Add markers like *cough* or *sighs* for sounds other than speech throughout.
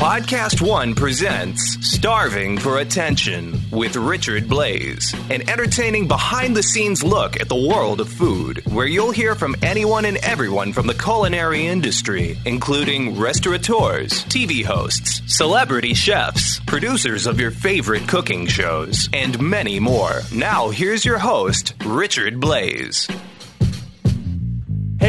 Podcast One presents Starving for Attention with Richard Blais, an entertaining behind the scenes look at the world of food, where you'll hear from anyone and everyone from the culinary industry, including restaurateurs, TV hosts, celebrity chefs, producers of your favorite cooking shows, and many more. Now, here's your host, Richard Blais.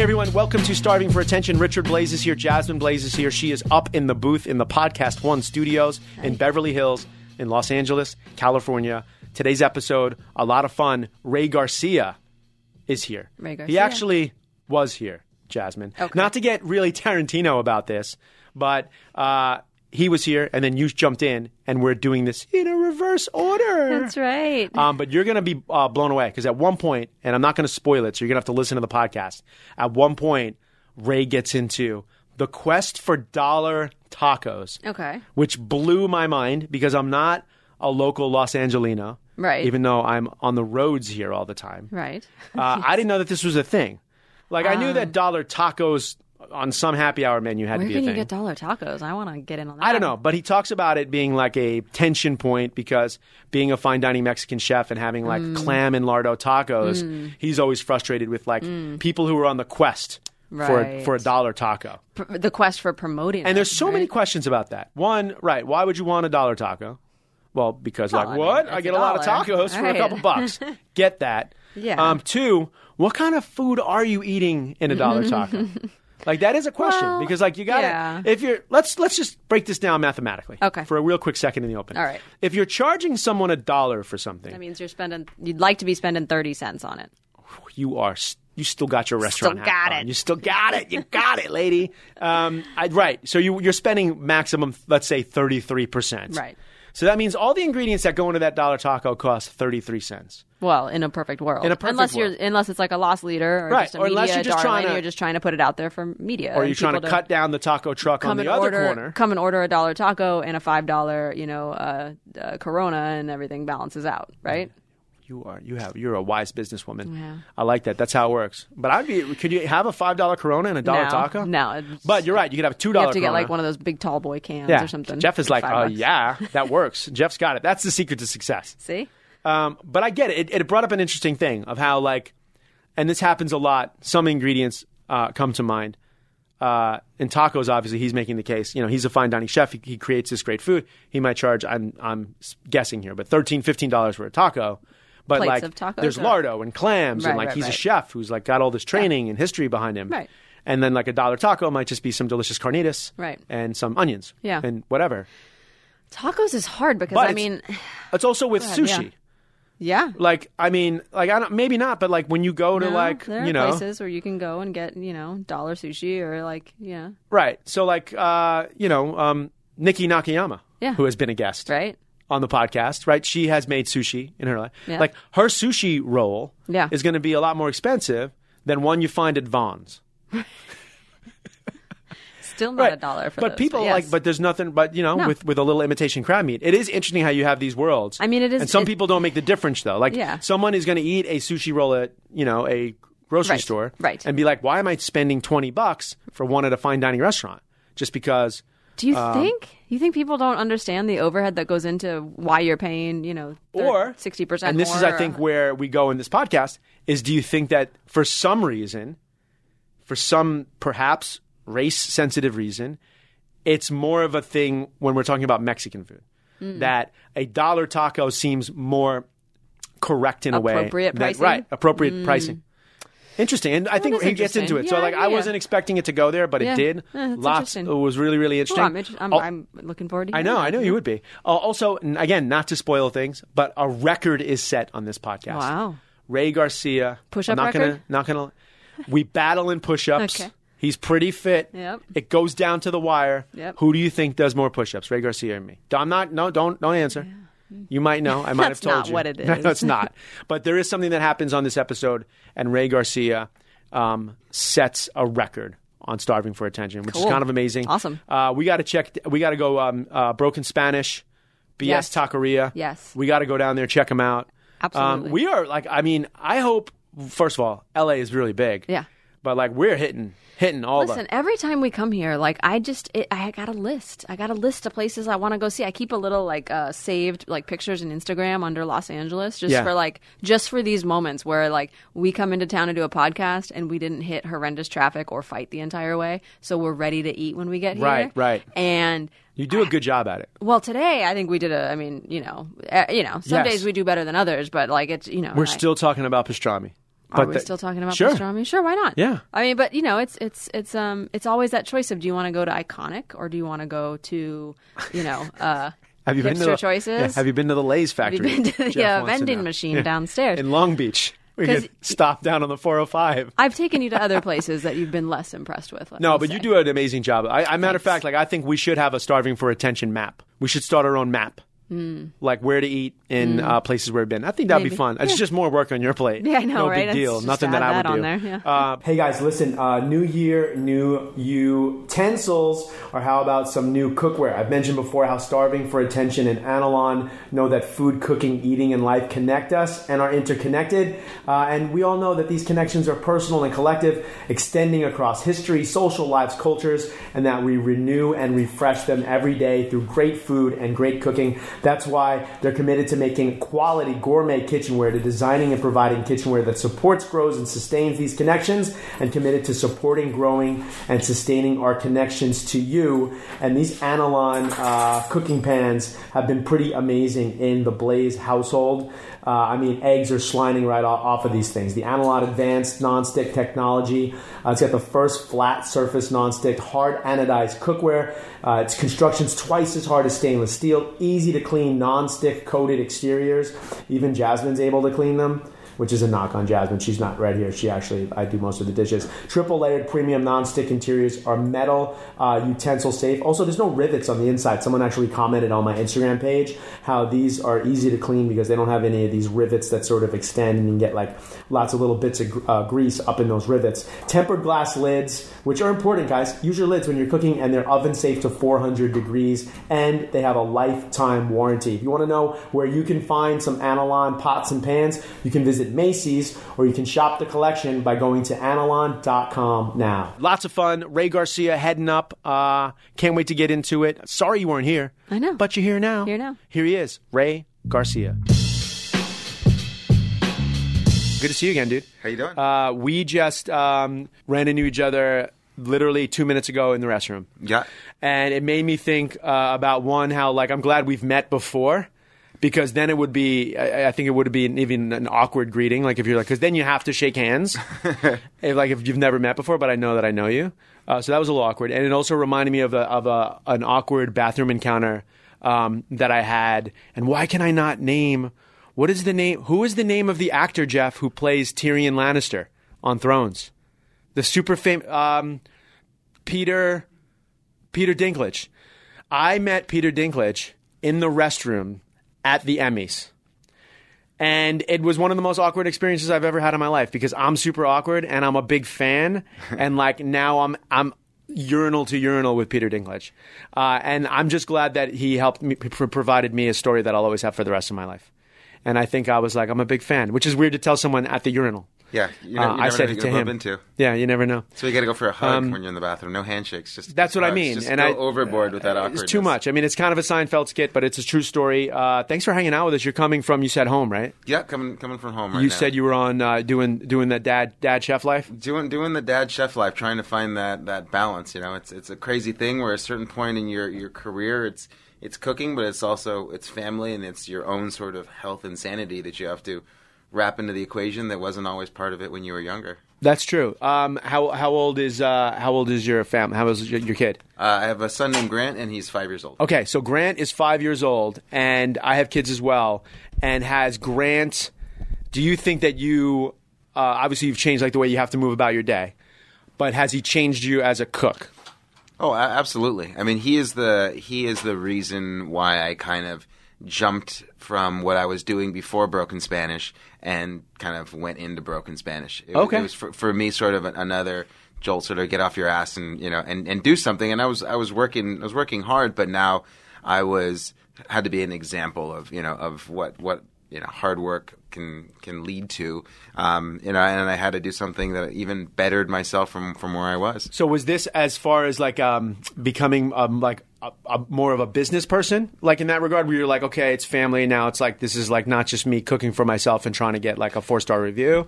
Hey everyone, welcome to Starving for Attention. Richard Blais is here, Jasmine Blais is here. She is up in the booth in the Podcast One studios in Beverly Hills, in Los Angeles, California. Today's episode, a lot of fun. Ray Garcia is here. Ray Garcia. He actually was here, Jasmine. Okay. Not to get really Tarantino about this, but uh, he was here, and then you jumped in, and we're doing this in a reverse order. That's right. Um, but you're going to be uh, blown away because at one point, and I'm not going to spoil it, so you're going to have to listen to the podcast. At one point, Ray gets into the quest for dollar tacos, okay. which blew my mind because I'm not a local Los Angelino, Right. Even though I'm on the roads here all the time. Right. *laughs* Uh, I didn't know that this was a thing. Like I knew that dollar tacos on some happy hour menu had Where to be can a you get dollar tacos? I want to get in on that. I don't know, but he talks about it being like a tension point because being a fine dining Mexican chef and having like Mm. clam and lardo tacos, he's always frustrated with like people who are on the quest for Mm. Right. for a dollar taco. Pr- the quest for promoting. And there's so many questions about that. One, right, why would you want a dollar taco? Well, because like I what? mean, I get a a lot of tacos for a couple bucks. Get that. *laughs* Yeah. Um, two, what kind of food are you eating in a dollar taco? *laughs* Like that is a question Well, because like you got to yeah. if you're let's let's just break this down mathematically. Okay. For a real quick second in the open. All right. If you're charging someone a dollar for something, That means you're spending. You'd like to be spending thirty cents on it. you are you still got your restaurant hat got on. it. You still got it. You got it, lady. Um, I, right. So you you're spending maximum, let's say thirty three percent. Right. So that means all the ingredients that go into that dollar taco cost thirty three cents. Well, in a perfect world. In a perfect unless world. you're unless it's like a loss leader or Right, just a or media unless you're just darling, trying to- you're just trying to put it out there for media. Or you're trying to people cut down the taco truck on the other order, corner. Come and order a dollar taco and a five dollar, you know, uh, uh, Corona, and everything balances out, right? You are you have you're a wise businesswoman. Yeah. I like that. That's how it works. But I'd be could you have a five dollar Corona and a dollar no, taco? No, But you're right. You could have a two you dollar. have to get like one of those big tall boy cans yeah. or something. Jeff is like, oh bucks. yeah, that *laughs* works. Jeff's got it. That's the secret to success. See, Um, but I get it. it. It brought up an interesting thing of how like, and this happens a lot. Some ingredients uh, come to mind. Uh, in tacos, obviously, he's making the case. You know, he's a fine dining chef. He, he creates this great food. He might charge. I'm I'm guessing here, but 13 dollars for a taco. But Plates like, of tacos there's or- lardo and clams, and like right, he's a chef who's like got all this training and history behind him. Right. And then like a dollar taco might just be some delicious carnitas, Right. and some onions, Yeah. and whatever. tacos is hard because But I mean, It's also with *sighs* ahead, sushi. yeah. Like, I mean, like I don't, maybe not, but like when you go to No, like, there are you know, places where you can go and get you know dollar sushi or like yeah right? So like, uh, you know, um, Nikki Nakayama, Yeah. who has been a guest right on the podcast, right? She has made sushi in her life. Yeah. Like her sushi roll Yeah. is going to be a lot more expensive than one you find at Vons. *laughs* still not a dollar for but those, people yes. like, but there's nothing, but you know, No. with with a little imitation crab meat, it is interesting how you have these worlds. I mean, it is- and some it- people don't make the difference though. Like, Yeah. someone is going to eat a sushi roll at you know a grocery Right, store, right. and be like, why am I spending twenty bucks for one at a fine dining restaurant just because? Do you um, think you think people don't understand the overhead that goes into why you're paying you know Or sixty percent? and this is, I think, where we go in this podcast is: Do you think that for some reason, for some perhaps race-sensitive reason, it's more of a thing when we're talking about Mexican food Mm. that a dollar taco seems more correct in a way, Appropriate pricing? Mm. right? Appropriate pricing. Interesting, and I think he gets into it. interesting. So, Yeah, like, I yeah. wasn't expecting it to go there, but Yeah. it did. Lots. It was really, really interesting. I'm, inter- I'm, Oh, I'm looking forward to. I know, I know you would be. Uh, also, again, not to spoil things, but a record is set on this podcast. Wow. Ray Garcia. Push-up not record? Gonna, not gonna. We battle in push-ups. Okay. He's pretty fit. Yep. It goes down to the wire. Yep. Who do you think does more push-ups, Ray Garcia or me? I'm not. No, don't don't answer. You might know. I might have told you. That's not what it *laughs* no, it's not. But there is something that happens on this episode, and Ray Garcia um, sets a record on Starving for Attention, which is kind of amazing. Awesome. Uh, we got to check. We got to go. Um, uh, Broken Spanish, BS Yes. Taqueria. Yes. We got to go down there check them out. Absolutely. we are like, I mean, I hope. First of all, LA is really big. Yeah. But like, we're hitting hitting all of Listen, the. every time we come here, like I just, it, I got a list. I got a list of places I want to go see. I keep a little like uh, saved like pictures in Instagram under Los Angeles, just Yeah. for like just for these moments where like we come into town to do a podcast and we didn't hit horrendous traffic or fight the entire way, so we're ready to eat when we get here. Right, right. And You do a good job at it. well, today I think we did a. I mean, you know, uh, you know, some Yes. days we do better than others, but like it's you know, We're I- still talking about pastrami. Are But we the- still talking about Sure. pastrami? Sure, why not? Yeah. I mean, but you know, it's it's it's um it's always that choice of do you want to go to iconic or do you want to go to, you know, uh *laughs* Have you been to the, choices? yeah, have you been to the Lay's Have you factory? been to the uh, vending machine Yeah. downstairs? in Long Beach? We could stop down on the 405. I've taken you to other places that you've been less impressed with. No, but say. you do an amazing job. I, I matter of fact, like I think we should have a starving for attention map. We should start our own map, like where to eat in uh, places where we've been. I think that'd be Hmm. Fun. It's just more work on your plate. Yeah, I know, no right? big deal. just Nothing that I would that on do. there, yeah. Uh, *laughs* hey guys, listen. Uh, new year, new utensils, or how about some new cookware? I've mentioned before how starving for attention and Anolon know that food, cooking, eating, and life connect us and are interconnected. Uh, and we all know that these connections are personal and collective, extending across history, social lives, cultures, and that we renew and refresh them every day through great food and great cooking. That's why they're committed to making quality gourmet kitchenware, to designing and providing kitchenware that supports, grows, and sustains these connections, and committed to supporting, growing, and sustaining our connections to you. And these Anolon uh, cooking pans have been pretty amazing in the Blais household. Uh, I mean, eggs are slining right off, off of these things. The Anolon Advanced Nonstick Technology. Uh, it's got the first flat surface nonstick hard anodized cookware. Uh, its construction's twice as hard as stainless steel. Easy to clean nonstick coated exteriors. Even Jasmine's able to clean them. Which is a knock on Jasmine. She's not right here. She actually, I do most of the dishes. Triple layered premium non-stick interiors are metal uh, utensil safe. Also, there's no rivets on the inside. Someone actually commented on my Instagram page how these are easy to clean because they don't have any of these rivets that sort of extend and get like lots of little bits of uh, grease up in those rivets. Tempered glass lids, which are important, guys. Use your lids when you're cooking, and they're oven safe to 400 degrees, and they have a lifetime warranty. If you want to know where you can find some Anolon pots and pans, you can visit Macy's or you can shop the collection by going to anolon.com now. Lots of fun. Ray Garcia heading up. Uh, can't wait to get into it. Sorry you weren't here. I know. But you're here now. Here now. Here he is, Ray Garcia. Good to see you again, dude. How you doing? Uh, we just um, ran into each other literally two minutes ago in the restroom. yeah. And it made me think uh, about one, how like I'm glad we've met before. Because then it would be, I, I think it would be an, even an awkward greeting. Like if you're like, because then you have to shake hands, *laughs* if, like if you've never met before. But I know that I know you, uh, so that was a little awkward. And it also reminded me of a of a an awkward bathroom encounter um, that I had. And why can I not name? What is the name? Who is the name of the actor Jeff who plays Tyrion Lannister on Thrones? The super famous um, Peter Peter Dinklage. I met Peter Dinklage in the restroom at the Emmys. And it was one of the most awkward experiences I've ever had in my life because I'm super awkward and I'm a big fan. *laughs* and like now I'm I'm urinal to urinal with Peter Dinklage. Uh, and I'm just glad that he helped me, pr- provided me a story that I'll always have for the rest of my life. And I think I was like, I'm a big fan, which is weird to tell someone at the urinal. Yeah. You, Uh, know, you I never said it to him. into. Yeah, you never know. So you got to go for a hug when you're in the bathroom. No handshakes. Just Um, That's what I mean, Just and go I- overboard with that awkwardness. It's too much. I mean, it's kind of a Seinfeld skit, but it's a true story. Uh, thanks for hanging out with us. You're coming from, you said home, right? Yeah, coming coming from home right you now. said you were on uh, doing doing the dad dad chef life. doing doing the dad chef life, trying to find that that balance. You know, it's it's a crazy thing where at a certain point in your your career, it's it's cooking, but it's also it's family and it's your own sort of health and sanity that you have to wrap into the equation that wasn't always part of it when you were younger. That's true. Um, how how old is uh, how old is your fam? How old is your, your kid? Uh, I have a son named Grant, and he's five years old. Okay, so Grant is five years old, and I have kids as well. And has Grant? Do you think that you uh, obviously you've changed like the way you have to move about your day, but has he changed you as a cook? Oh, absolutely. I mean, he is the he is the reason why I kind of jumped from what I was doing before Broken Spanish and kind of went into Broken Spanish. It, Okay. it was for, for me sort of another jolt, sort of get off your ass and you know and, and do something. And I was I was working I was working hard, but now I was had to be an example of you know of what what you know hard work can can lead to. Um, you know, and I had to do something that even bettered myself from from where I was. So was this as far as like um, becoming um, like a, a, more of a business person, like in that regard, where you're like, okay, it's family now. It's like this is like not just me cooking for myself and trying to get like a four star review.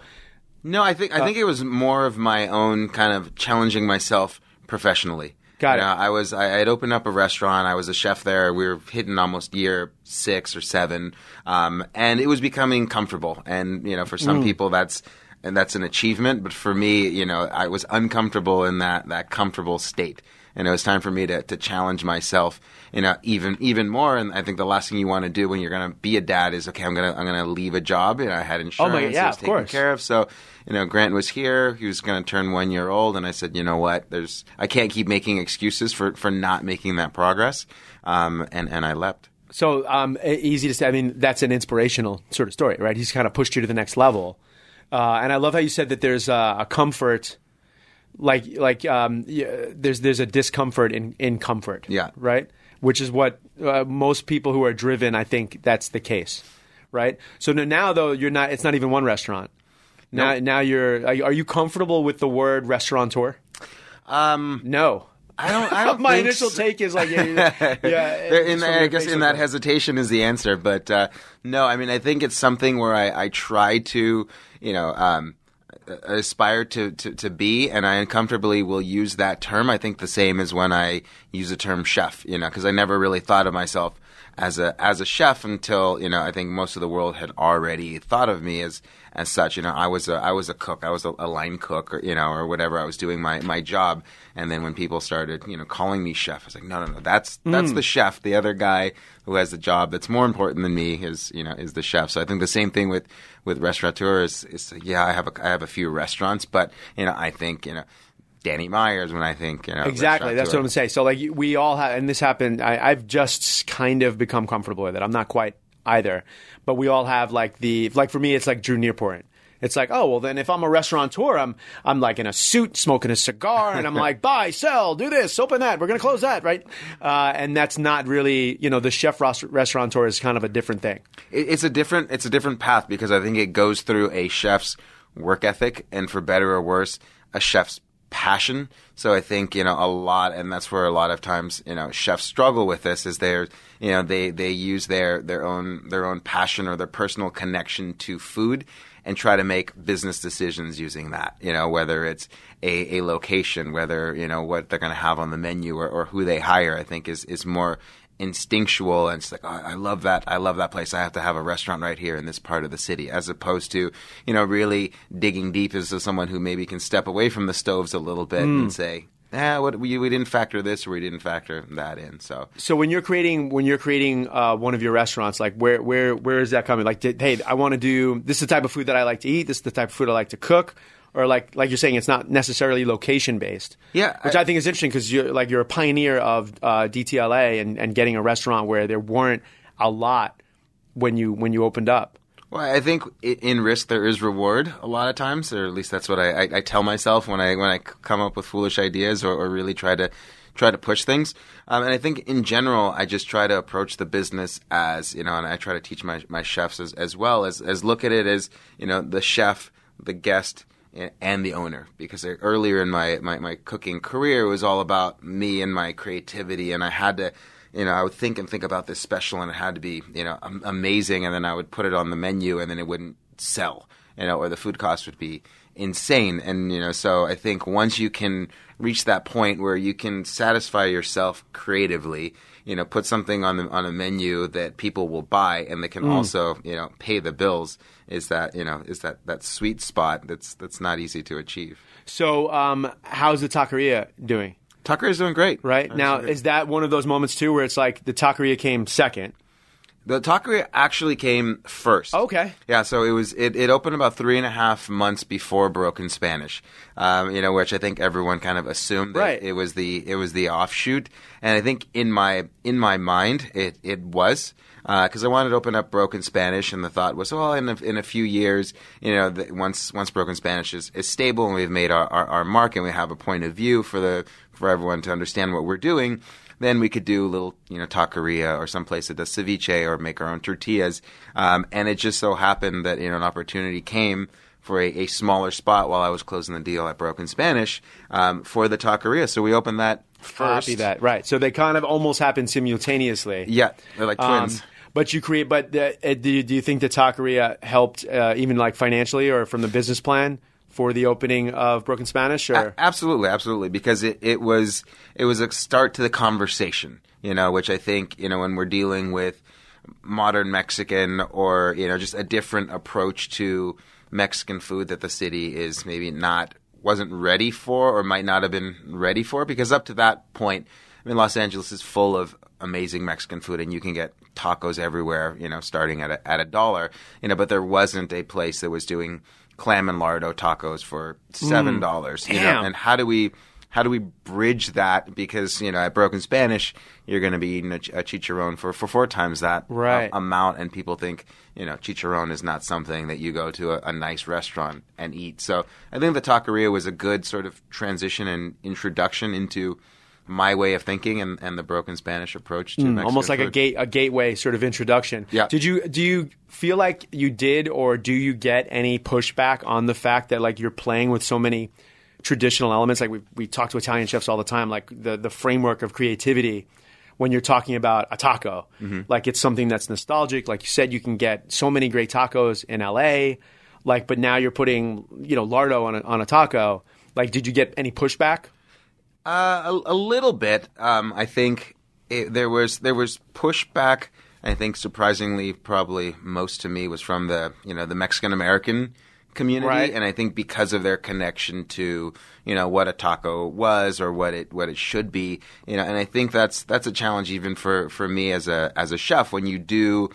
No, I think I think it was more of my own kind of challenging myself professionally. Got You it. know, I was I had opened up a restaurant. I was a chef there. We were hitting almost year six or seven, um, and it was becoming comfortable. And you know, for Mm. some people, that's and that's an achievement. But for me, you know, I was uncomfortable in that that comfortable state, and it was time for me to to challenge myself. You know, even even more. And I think the last thing you want to do when you're going to be a dad is okay. I'm gonna I'm gonna leave a job. You know, I had insurance. Oh my- yeah, I was taken course. care of. So, you know, Grant was here. He was going to turn one year old, and I said, you know what? There's I can't keep making excuses for for not making that progress. Um, and and I leapt. So um, easy to say. I mean, that's an inspirational sort of story, right? He's kind of pushed you to the next level, uh, and I love how you said that there's uh, a comfort, like like um, yeah, there's there's a discomfort in in comfort, Yeah. right. Which is what uh, most people who are driven, I think, that's the case, right? So now though, you're not. It's not even one restaurant. Now, Nope. now you're. Are you, comfortable with the word restaurateur? Um, No. I don't. I don't. *laughs* My initial so. take is like, yeah, yeah. *laughs* yeah in it's that- I guess in that hesitation is the answer, but uh, no, I mean I think it's something where I, I try to you know um, Uh, aspire to, to, to be, and I uncomfortably will use that term. I think the same as when I use the term chef, you know, because I never really thought of myself as a as a chef until you know I think most of the world had already thought of me as as such. You know, I was a I was a cook, I was a, a line cook, or you know, or whatever. I was doing my my job, and then when people started you know calling me chef, I was like, no, no, no, that's that's mm. the chef. The other guy who has the job that's more important than me is you know is the chef. So I think the same thing with with restaurateur is, is yeah, I have a I have a few restaurants, but you know I think you know. Danny Myers when I think you know Exactly. That's what I'm saying. So like we all have, and this happened. I, I've just kind of become comfortable with it. I'm not quite either, but we all have like the like for me, it's like Drew Nieporent. It's like, oh well, then if I'm a restaurateur, I'm I'm like in a suit, smoking a cigar, and I'm like, *laughs* buy, sell, do this, open that, we're gonna close that, right? Uh, and that's not really, you know, the chef restaurateur is kind of a different thing. It- it's a different it's a different path because I think it goes through a chef's work ethic and for better or worse a chef's passion. So I think you know a lot, and that's where a lot of times you know chefs struggle with this is they're you know they they use their their own their own passion or their personal connection to food and try to make business decisions using that. You know whether it's a, a location, whether you know what they're going to have on the menu or, or who they hire. I think is is more instinctual and it's like oh, I love that I love that place I have to have a restaurant right here in this part of the city as opposed to you know really digging deep as someone who maybe can step away from the stoves a little bit and say ah what we, we didn't factor this or we didn't factor that in so So when you're creating when you're creating uh, one of your restaurants, like where where where is that coming? Like, did, hey, I want to do this is the type of food that I like to eat. This is the type of food I like to cook. Or like like you're saying, it's not necessarily location based. Yeah, which I, I- think is interesting because you're like you're a pioneer of uh, DTLA and, and getting a restaurant where there weren't a lot when you when you opened up. Well, I think in risk there is reward a lot of times, or at least that's what I, I, I tell myself when I when I come up with foolish ideas or, or really try to try to push things. Um, and I think in general, I just try to approach the business as you know, and I try to teach my my chefs as, as well as as look at it as you know the chef, the guest. And the owner, because earlier in my, my, my cooking career, it was all about me and my creativity, and I had to you know, I would think and think about this special, and it had to be, you know, amazing. And then I would put it on the menu, and then it wouldn't sell, you know, or the food cost would be insane. And you know, so I think once you can reach that point where you can satisfy yourself creatively, you know, put something on the on a menu that people will buy, and they can also, you know, pay the bills. Is that you know is that that sweet spot that's that's not easy to achieve. So um, how's the taqueria doing? Tucker is doing great Right now, is that one of those moments too where it's like the taqueria came second? The taqueria actually came first. Okay. Yeah, so it was it, it opened about three and a half months before Broken Spanish, um, you know, which I think everyone kind of assumed that Right. it was the it was the offshoot, and I think in my in my mind it it was because I wanted to open up Broken Spanish, and the thought was, well, in a, in a few years, you know, the, once once Broken Spanish is, is stable and we've made our, our, our mark and we have a point of view for the for everyone to understand what we're doing, then we could do a little, you know, taqueria or someplace that does ceviche or make our own tortillas. Um, and it just so happened that you know an opportunity came for a, a smaller spot while I was closing the deal at Broken Spanish um, for the taqueria. So we opened that first. Copy that. Right. So they kind of almost happened simultaneously. Yeah, they're like Um, twins. but you create. But the, uh, do, you, do you think the taqueria helped uh, even like financially or from the business plan for the opening of Broken Spanish? Or A- absolutely, absolutely, because it, it was it was a start to the conversation, you know, which I think you know when we're dealing with modern Mexican or you know just a different approach to Mexican food that the city is maybe not wasn't ready for or might not have been ready for because up to that point, I mean, Los Angeles is full of amazing Mexican food and you can get tacos everywhere, you know, starting at a, at a dollar, you know, but there wasn't a place that was doing clam and lardo tacos for seven mm. dollars. you know, and how do we how do we bridge that? Because you know, at Broken Spanish, you're going to be eating a, ch- a chicharron for, for four times that Right. a- amount, and people think you know chicharron is not something that you go to a, a nice restaurant and eat. So I think the taqueria was a good sort of transition and introduction into my way of thinking and, and the Broken Spanish approach to Mexican Hmm, almost like a gate a gateway sort of introduction. Yeah. Did you do you feel like you did or do you get any pushback on the fact that like you're playing with so many traditional elements like we we talk to Italian chefs all the time like the the framework of creativity when you're talking about a taco. Mm-hmm. Like it's something that's nostalgic. Like you said you can get so many great tacos in LA. Like but now you're putting, you know, lardo on a on a taco. Like did you get any pushback? Uh, a, a little bit. Um, I think it, there was there was pushback. I think surprisingly, probably most to me was from the you know the Mexican American community, Right. and I think because of their connection to you know what a taco was or what it what it should be, you know, and I think that's that's a challenge even for for me as a as a chef when you do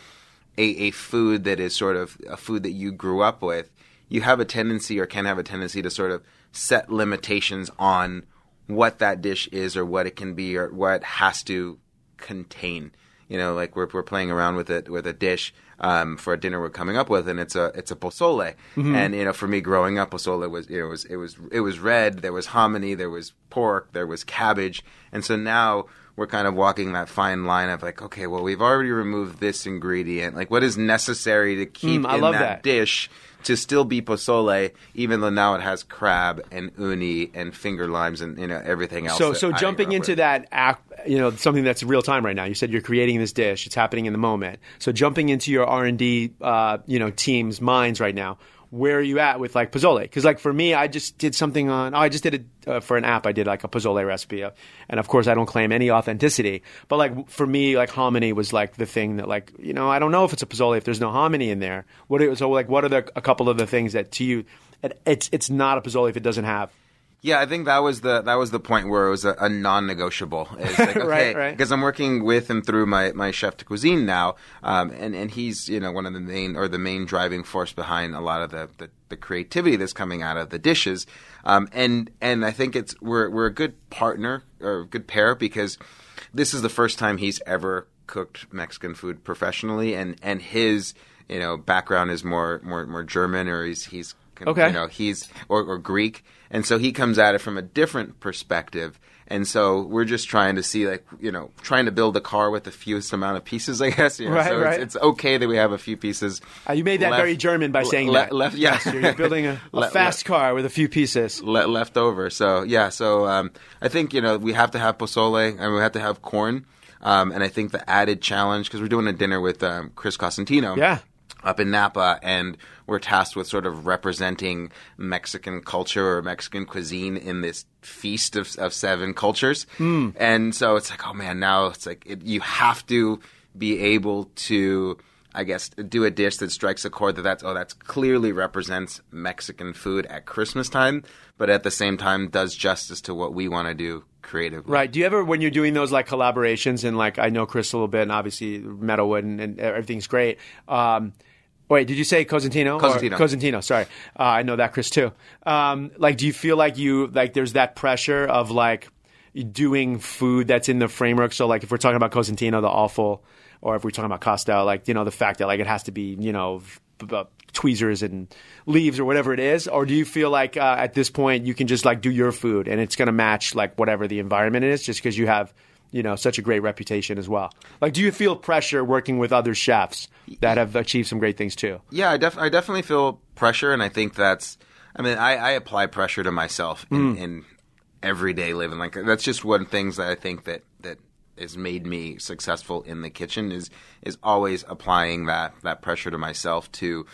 a, a food that is sort of a food that you grew up with, you have a tendency or can have a tendency to sort of set limitations on what that dish is or what it can be or what it has to contain. You know, like we're we're playing around with it with a dish um, for a dinner we're coming up with, and it's a it's a pozole. And you know, for me growing up, pozole was you know, it was it was it was red. There was hominy, there was pork, there was cabbage, and so now we're kind of walking that fine line of like, okay, well, we've already removed this ingredient. Like, what is necessary to keep Mm, I in love that, that. dish to still be pozole, even though now it has crab and uni and finger limes and you know everything else. So, so jumping into with. that act, you know, something that's real time right now. You said you're creating this dish; it's happening in the moment. So, jumping into your R and D, uh, you know, team's minds right now. Where are you at with like pozole? Because like for me, I just did something on. Oh, I just did it uh, for an app. I did like a pozole recipe, and of course, I don't claim any authenticity. But like for me, like hominy was like the thing that like you know I don't know if it's a pozole if there's no hominy in there. What are, so like what are the a couple of the things that to you, it, it's it's not a pozole if it doesn't have. Yeah, I think that was the that was the point where it was a, a non-negotiable. It's like, *laughs* okay, Right, right. Because I'm working with and through my, my chef de cuisine now, um, and and he's you know one of the main or the main driving force behind a lot of the, the, the creativity that's coming out of the dishes, um, and and I think it's we're we're a good partner or a good pair because this is the first time he's ever cooked Mexican food professionally, and and his you know background is more more more German or he's he's Okay. you know he's or, or Greek, and so he comes at it from a different perspective. And so we're just trying to see, like, you know, trying to build a car with the fewest amount of pieces, *laughs* I guess. You know? Right, so right. It's, it's okay that we have a few pieces. Uh, you made that left- very German by saying le- that. Left, yeah, You're, building a, *laughs* a Le- fast car with a few pieces. le- left over. So yeah, so um, I think you know we have to have pozole and we have to have corn. Um, and I think the added challenge because we're doing a dinner with um, Chris Costantino. Yeah. Up in Napa, and we're tasked with sort of representing Mexican culture or Mexican cuisine in this feast of, of seven cultures. Hmm. And so it's like, oh man, now it's like it, you have to be able to I guess do a dish that strikes a chord that that's oh that's clearly represents Mexican food at Christmas time, but at the same time does justice to what we want to do creatively. Right. Do you ever, when you're doing those like collaborations, and like I know Chris a little bit, and obviously Metalwood, and, and everything's great. Um, wait, did you say Cosentino? Cosentino. Cosentino. Sorry, uh, I know that Chris too. Um, like, do you feel like you like there's that pressure of like doing food that's in the framework? So, like, if we're talking about Cosentino, the awful, or if we're talking about Costa, like you know the fact that like it has to be you know. v- v- tweezers and leaves or whatever it is or do you feel like uh, at this point you can just like do your food and it's going to match like whatever the environment is just because you have you know such a great reputation as well. Like, do you feel pressure working with other chefs that have achieved some great things too? Yeah, I, def- I definitely feel pressure, and I think that's. I mean, I, I apply pressure to myself in, hmm. in everyday living. Like that's just one things that I think that that has made me successful in the kitchen is is always applying that that pressure to myself to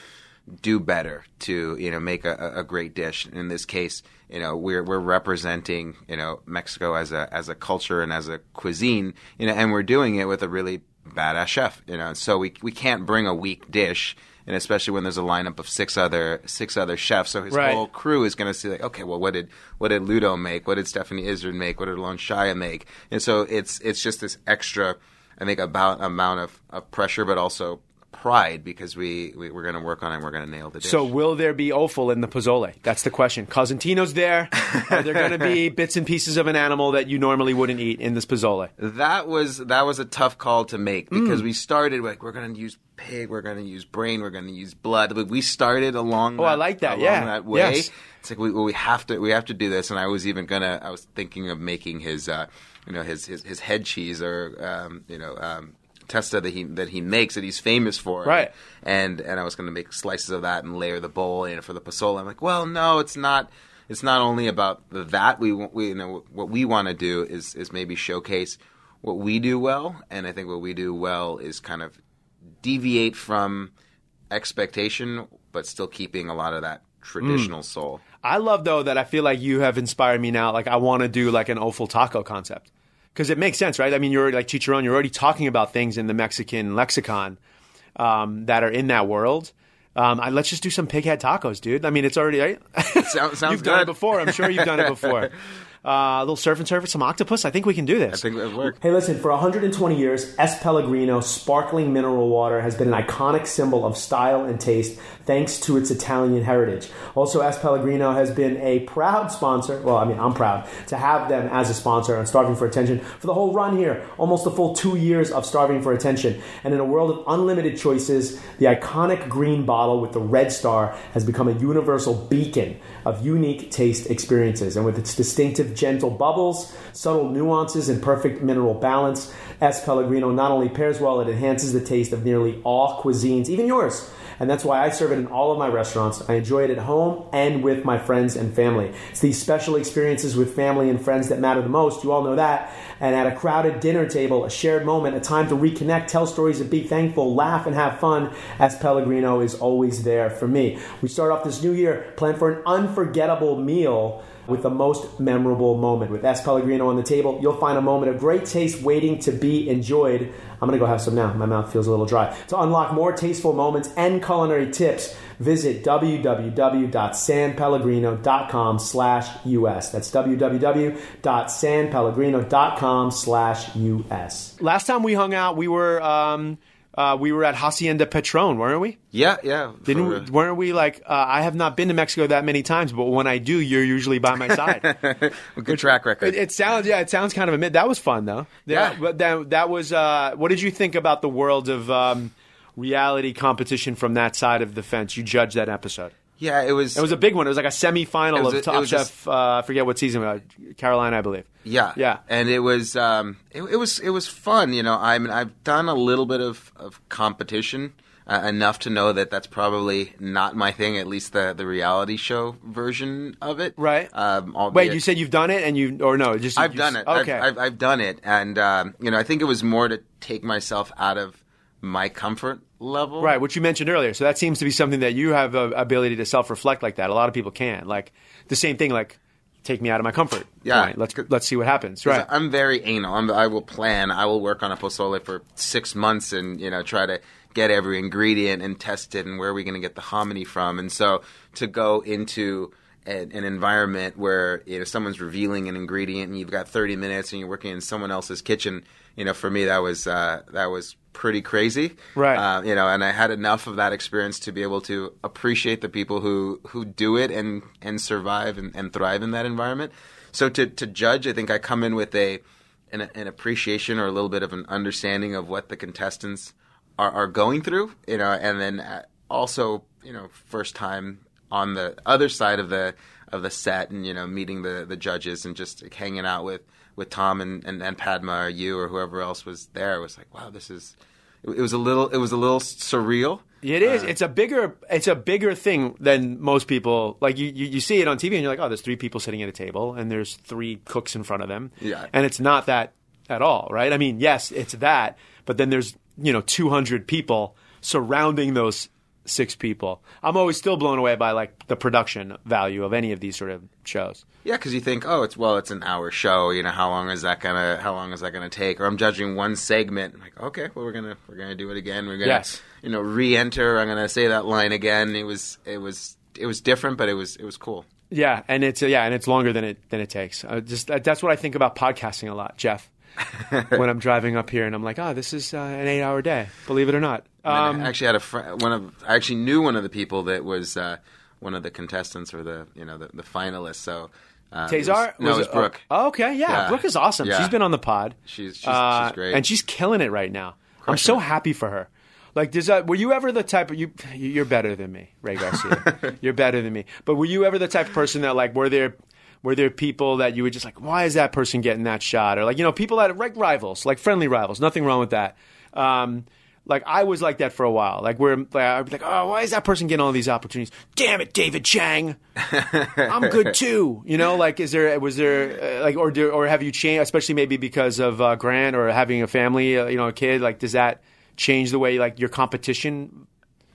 do better to you know make a, a great dish in this case you know we're we're representing you know Mexico as a as a culture and as a cuisine you know and we're doing it with a really badass chef you know. So we we can't bring a weak dish and especially when there's a lineup of six other six other chefs. So his Right. whole crew is going to see like okay well what did what did Ludo make? What did Stephanie Izard make? What did Lon Shaya make? And so it's it's just this extra I think about amount of, of pressure but also pride because we, we we're going to work on it and we're going to nail the dish. So, will there be offal in the pozole? That's the question. Cosentino's there. Are there going to be *laughs* bits and pieces of an animal that you normally wouldn't eat in this pozole? that was that was a tough call to make Mm. because we started like we're going to use pig, we're going to use brain, we're going to use blood. But we started along. Oh, I like that, yeah. that way. Yes. It's like we well, we have to we have to do this. And I was even gonna I was thinking of making his uh, you know his his, his head cheese or um, you know. Um, Testa that he that he makes that he's famous for, Right. And and I was going to make slices of that and layer the bowl in for the pozole. I'm like, well, no, it's not. It's not only about the, that. We we you know what we want to do is is maybe showcase what we do well, and I think what we do well is kind of deviate from expectation, but still keeping a lot of that traditional mm. soul. I love though that I feel like you have inspired me now. Like I want to do like an offal taco concept because it makes sense, right? I mean, you're like Chicharron. You're already talking about things in the Mexican lexicon um, that are in that world. Um, I, let's just do some pig head tacos, dude. I mean, it's already right? Sounds- sounds *laughs* you've done it before. I'm sure you've done it before. *laughs* Uh, a little surf and turf with some octopus. I think we can do this. I think that would work. Hey, listen, for 120 years, S. Pellegrino sparkling mineral water has been an iconic symbol of style and taste thanks to its Italian heritage. Also, S. Pellegrino has been a proud sponsor. Well, I mean, I'm proud to have them as a sponsor on Starving for Attention for the whole run here, almost a full two years of Starving for Attention. And in a world of unlimited choices, the iconic green bottle with the red star has become a universal beacon of unique taste experiences. And with its distinctive gentle bubbles, subtle nuances, and perfect mineral balance, S. Pellegrino not only pairs well, it enhances the taste of nearly all cuisines, even yours. And that's why I serve it in all of my restaurants. I enjoy it at home and with my friends and family. It's these special experiences with family and friends that matter the most. You all know that. And at a crowded dinner table, a shared moment, a time to reconnect, tell stories, and be thankful, laugh, and have fun, S. Pellegrino is always there for me. We start off this new year, plan for an unforgettable meal with the most memorable moment. With S. Pellegrino on the table, you'll find a moment of great taste waiting to be enjoyed. I'm gonna go have some now. My mouth feels a little dry. To unlock more tasteful moments and culinary tips, visit www.sanpellegrino.com slash us. That's www.sanpellegrino.com slash us. Last time we hung out, we were um, uh, we were at Hacienda Patrón, weren't we? Yeah, yeah. Didn't we, weren't we like? Uh, I have not been to Mexico that many times, but when I do, you're usually by my side. *laughs* a good track record. It, it sounds yeah, it sounds kind of a mid that was fun though. Yeah. but that that was. Uh, what did you think about the world of um, reality competition from that side of the fence? You judge that episode. yeah, it was. It was a big one. It was like a semifinal of a- Top Chef. uh, I forget what season. Uh, Carolina, I believe. Yeah, Yeah. and it was um, it, it was it was fun. You know, I mean, I've done a little bit of of competition. Uh, enough to know that that's probably not my thing. At least the the reality show version of it, Right. Um, Wait, you said you've done it, and you or no? Just I've you- done it. Okay. I've, I've, I've done it, and um, you know, I think it was more to take myself out of my comfort level. Right, which you mentioned earlier. So that seems to be something that you have a ability to self reflect like that. A lot of people can't. Like the same thing. Like take me out of my comfort. Yeah. point. Let's let's see what happens. Right. I'm very anal. I'm, I will plan. I will work on a pozole for six months and you know try to get every ingredient and test it and where are we going to get the hominy from. And so to go into an, an environment where you know someone's revealing an ingredient and you've got 30 minutes and you're working in someone else's kitchen, you know, for me that was uh, that was pretty crazy. Right. Uh, you know, and I had enough of that experience to be able to appreciate the people who who do it and and survive and, and thrive in that environment. So to to judge, I think I come in with a an, an appreciation or a little bit of an understanding of what the contestants are, are going through. You know, and then uh, also you know first time on the other side of the of the set and you know meeting the the judges and just like, hanging out with with Tom and, and and Padma or you or whoever else was there it was like wow this is it, it was a little it was a little surreal. It is. Uh, it's a bigger. It's a bigger thing than most people. Like you, you, you see it on TV, and you're like, oh, there's three people sitting at a table, and there's three cooks in front of them. Yeah. And it's not that at all, right? I mean, yes, it's that, but then there's you know 200 people surrounding those six people. I'm always still blown away by like the production value of any of these sort of shows. Yeah, because you think, oh, it's well, it's an hour show. You know, how long is that gonna how long is that gonna take? Or I'm judging one segment. I'm like, okay, well, we're gonna we're gonna do it again. We're gonna Yes. you know re-enter. I'm gonna say that line again. It was it was it was different, but it was it was cool. Yeah, and it's uh, yeah, and it's longer than it than it takes. Uh, just uh, that's what I think about podcasting a lot, Jeff. *laughs* when I'm driving up here, and I'm like, oh, this is uh, an eight-hour day. Believe it or not. Um, I actually had a friend. One of I actually knew one of the people that was uh, one of the contestants or the you know the, the finalists. So uh, it was- Tazar? no, it was Brooke. Oh, okay, yeah. Yeah. Brooke is awesome. Yeah. She's been on the pod. She's- she's- Uh, she's great. and she's killing it right now. I'm so happy for her. Like, does that? Were you ever the type of you? You're better than me, Ray Garcia. *laughs* you're better than me. But were you ever the type of person that like were there? Were there people that you were just like, why is that person getting that shot? Or like, you know, people that are like rivals, like friendly rivals. Nothing wrong with that. Um, like I was like that for a while. Like where like, I'd be like, oh, why is that person getting all these opportunities? Damn it, David Chang. *laughs* I'm good too. You know, like, is there was there uh, like, or do, or have you changed, especially maybe because of uh, Grant or having a family, uh, you know, a kid? Like, does that change the way like your competition,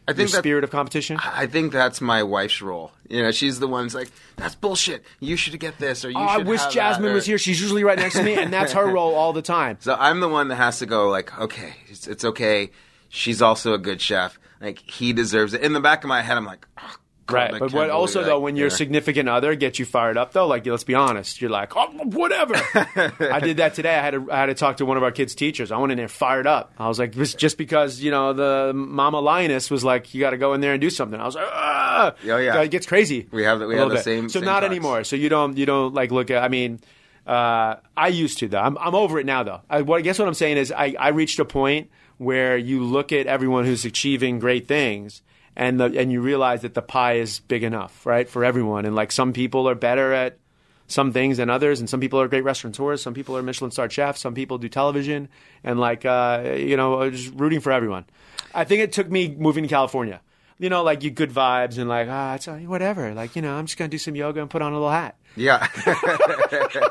I think that, spirit of competition? I think that's my wife's role. You know, she's the one who's like, "That's bullshit. You should get this." Or you Oh, I wish Jasmine that," or- was here. She's usually right next to me, and that's her *laughs* role all the time. So I'm the one that has to go. Like, okay, it's, it's okay. She's also a good chef. Like, he deserves it. In the back of my head, I'm like, oh, Right, but what also believe, though, like, when your yeah. significant other gets you fired up though, like let's be honest, you're like, oh, whatever. *laughs* I did that today. I had to I had to talk to one of our kids' teachers. I went in there fired up. I was like, just because you know the mama lioness was like, you got to go in there and do something. I was like, ah, Oh, yeah. it gets crazy. We have the- we have the bit. same- So same not talks. anymore. So you don't you don't like look at. I mean. Uh, I used to though. I'm, I'm over it now though. I, what I guess what I'm saying is I, I reached a point where you look at everyone who's achieving great things and the, and you realize that the pie is big enough, right, for everyone. And like some people are better at some things than others, and some people are great restaurateurs, some people are Michelin star chefs, some people do television, and like uh, you know, just rooting for everyone. I think it took me moving to California. You know, like you good vibes and like ah, it's uh, whatever. Like you know, I'm just gonna do some yoga and put on a little hat. Yeah. *laughs* *laughs*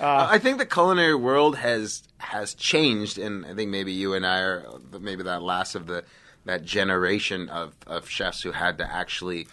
Uh, I think the culinary world has has changed, and I think maybe you and I are maybe that last of the that generation of, of chefs who had to actually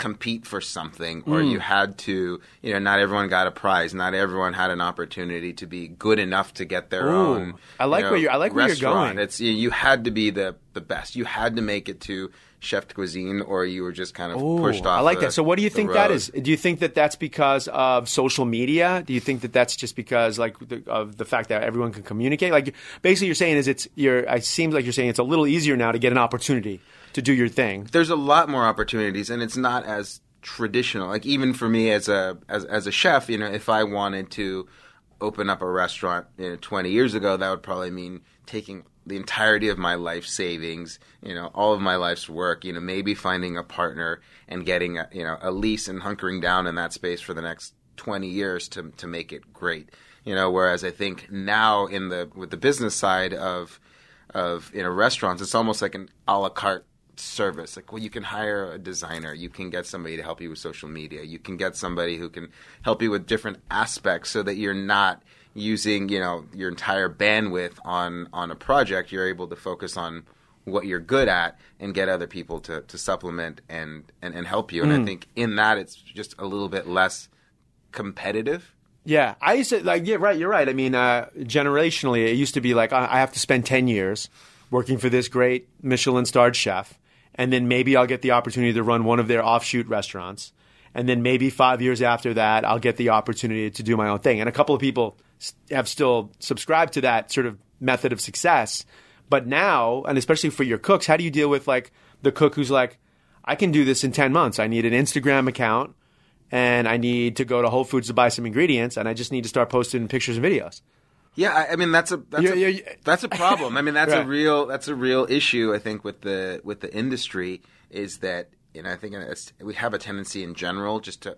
compete for something, or Mm. you had to, you know, not everyone got a prize, not everyone had an opportunity to be good enough to get their Ooh, own. I like you know, where you're- I like where you're going. It's you, you had to be the the best. You had to make it to chef de cuisine, or you were just kind of pushed off. I like the- that. So, what do you think that road. is? Do you think that that's because of social media? Do you think that that's just because, like, the, of the fact that everyone can communicate? Like, basically, you're saying is it's you're. It seems like you're saying it's a little easier now to get an opportunity to do your thing. there's a lot more opportunities and it's not as traditional like even for me as a as, as a chef you know if i wanted to open up a restaurant you know 20 years ago that would probably mean taking the entirety of my life savings you know all of my life's work you know maybe finding a partner and getting a, you know a lease and hunkering down in that space for the next 20 years to to make it great you know whereas i think now in the with the business side of of you know restaurants it's almost like an a la carte service. Like well you can hire a designer. You can get somebody to help you with social media. You can get somebody who can help you with different aspects so that you're not using you know your entire bandwidth on on a project. You're able to focus on what you're good at and get other people to, to supplement and, and, and help you. And i think in that it's just a little bit less competitive. Yeah, I used to like. Yeah, right. You're right. I mean, uh, generationally, it used to be like I I have to spend ten years working for this great Michelin starred chef, and then maybe I'll get the opportunity to run one of their offshoot restaurants, and then maybe five years after that, I'll get the opportunity to do my own thing. And a couple of people have still subscribed to that sort of method of success. But now, and especially for your cooks, how do you deal with like the cook who's like, I can do this in ten months. I need an Instagram account and I need to go to Whole Foods to buy some ingredients, and I just need to start posting pictures and videos. Yeah, I, I mean that's a that's, Yeah, a, yeah, yeah. that's a problem. I mean that's *laughs* Right. a real that's a real issue. I think with the with the industry is that know, I think we have a tendency in general just to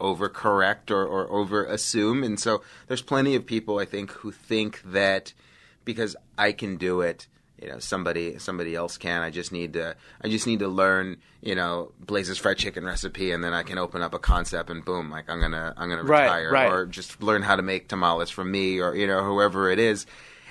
overcorrect or, or over assume. And so there's plenty of people, I think, who think that because I can do it, you know, somebody somebody else can. I just need to I just need to learn, you know, Blais's fried chicken recipe and then I can open up a concept and boom, like I'm gonna I'm gonna Right, retire. right. Or just learn how to make tamales from me or, you know, whoever it is.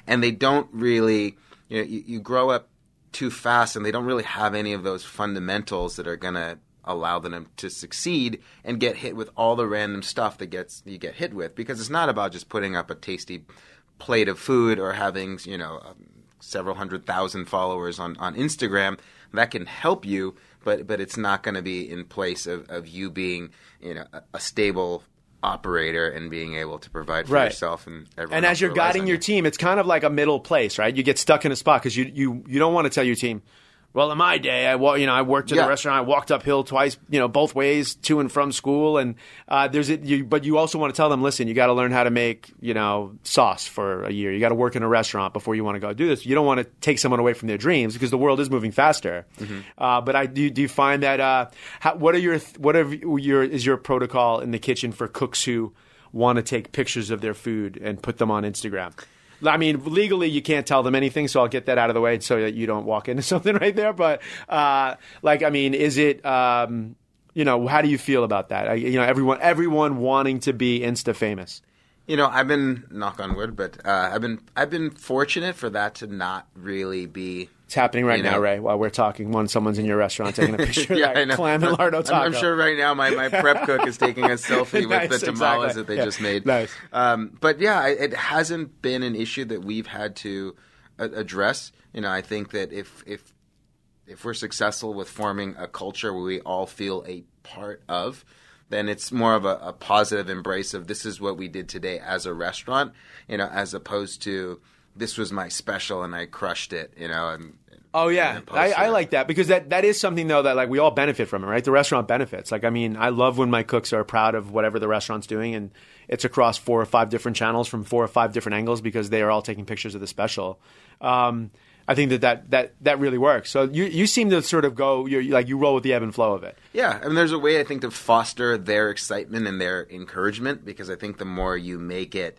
And they don't really you know, you, you grow up too fast and they don't really have any of those fundamentals that are gonna allow them to succeed and get hit with all the random stuff that gets you get hit with because it's not about just putting up a tasty plate of food or having you know several hundred thousand followers on, on Instagram that can help you but but it's not going to be in place of, of you being you know a, a stable operator and being able to provide for Right. yourself and everyone And as you're guiding your you. team, it's kind of like a middle place, right? You get stuck in a spot because you, you you don't want to tell your team. Well, in my day, I wa- you know I worked at Yeah. a restaurant. I walked uphill twice, you know, both ways to and from school. And uh, there's it. You, but you also want to tell them, listen, you got to learn how to make you know sauce for a year. You got to work in a restaurant before you want to go do this. You don't want to take someone away from their dreams because the world is moving faster. Mm-hmm. Uh, but I do. Do you find that? Uh, how, what are your what are your is your protocol in the kitchen for cooks who want to take pictures of their food and put them on Instagram? I mean, legally, you can't tell them anything, so I'll get that out of the way so that you don't walk into *laughs* something right there. But, uh, like, I mean, is it, um, you know, how do you feel about that? You know, everyone, everyone wanting to be Insta famous. You know, I've been knock on wood, but uh, I've been I've been fortunate for that to not really be. It's happening right You now, know. Ray, while we're talking. When someone's in your restaurant taking a *laughs* picture Yeah, of I that know. clam and lardo I'm- I'm, sure right now my, my prep *laughs* cook is taking a selfie Nice, with the tamales exactly. that they Yeah. just made. Nice. Um, but yeah, it, it hasn't been an issue that we've had to a- address. You know, I think that if if if we're successful with forming a culture where we all feel a part of, then it's more of a, a positive embrace of this is what we did today as a restaurant, you know, as opposed to this was my special and I crushed it, you know. And Oh yeah, I, I like that because that, that is something though that like we all benefit from it, right? The restaurant benefits. Like I mean, I love when my cooks are proud of whatever the restaurant's doing, and it's across four or five different channels from four or five different angles because they are all taking pictures of the special. Um, I think that, that that that really works. So you you seem to sort of go you're, like you roll with the ebb and flow of it. Yeah, I mean, there's a way I think to foster their excitement and their encouragement because I think the more you make it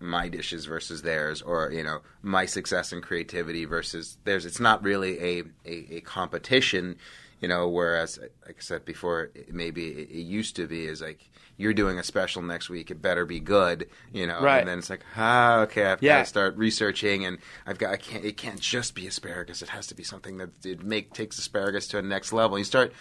my dishes versus theirs, or you know, my success and creativity versus theirs, it's not really a a, a competition. You know, whereas, like I said before, maybe it, it used to be is like you're doing a special next week, it better be good. You know, Right. and then it's like, ah, okay, I've Yeah. got to start researching, and I've got, I can't, it can't just be asparagus. It has to be something that it make takes asparagus to a next level. You start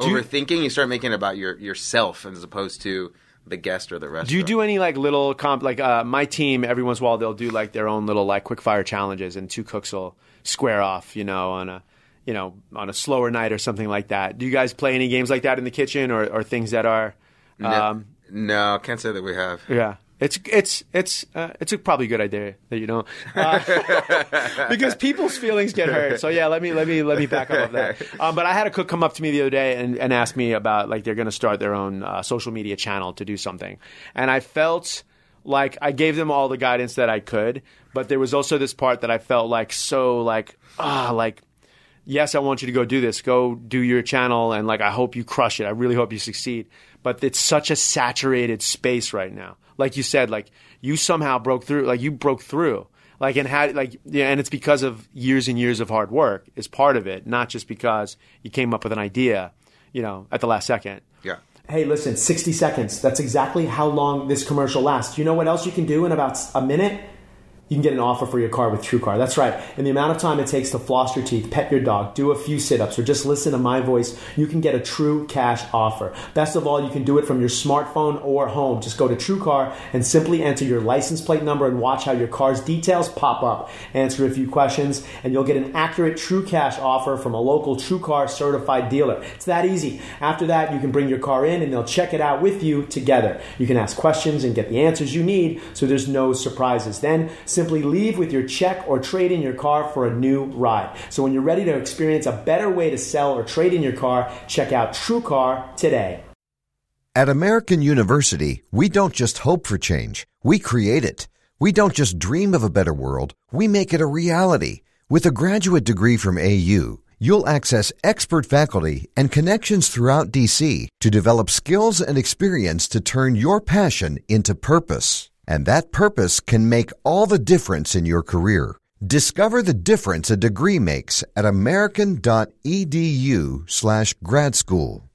you- overthinking. You start making it about your yourself as opposed to the guest or the restaurant. Do you do any like little comp like uh, my team every once in a while they'll do like their own little like quick fire challenges and two cooks will square off, you know, on a you know, on a slower night or something like that. Do you guys play any games like that in the kitchen or, or things that are No, um, no, can't say that we have. yeah. It's it's it's uh, it's a probably good idea that you don't uh, *laughs* because people's feelings get hurt. So yeah, let me let me let me back up of that. Um, but I had a cook come up to me the other day and, and ask me about like they're going to start their own uh, social media channel to do something, and I felt like I gave them all the guidance that I could, but there was also this part that I felt like so like ah like yes, I want you to go do this. Go do your channel, and like I hope you crush it. I really hope you succeed. But it's such a saturated space right now. Like you said, like you somehow broke through. Like you broke through. Like and had like yeah, and it's because of years and years of hard work is part of it, not just because you came up with an idea, you know, at the last second. Yeah. Hey, listen, 60 seconds. That's exactly how long this commercial lasts. You know what else you can do in about a minute? You can get an offer for your car with TrueCar. That's right. In the amount of time it takes to floss your teeth, pet your dog, do a few sit ups, or just listen to my voice, you can get a true cash offer. Best of all, you can do it from your smartphone or home. Just go to TrueCar and simply enter your license plate number and watch how your car's details pop up. Answer a few questions, and you'll get an accurate true cash offer from a local TrueCar certified dealer. It's that easy. After that, you can bring your car in and they'll check it out with you together. You can ask questions and get the answers you need so there's no surprises. Then simply leave with your check or trade in your car for a new ride. So when you're ready to experience a better way to sell or trade in your car, check out TrueCar today. At American University, we don't just hope for change, we create it. We don't just dream of a better world, we make it a reality. With a graduate degree from AU, you'll access expert faculty and connections throughout DC to develop skills and experience to turn your passion into purpose. And that purpose can make all the difference in your career. Discover the difference a degree makes at american.edu/slash grad school.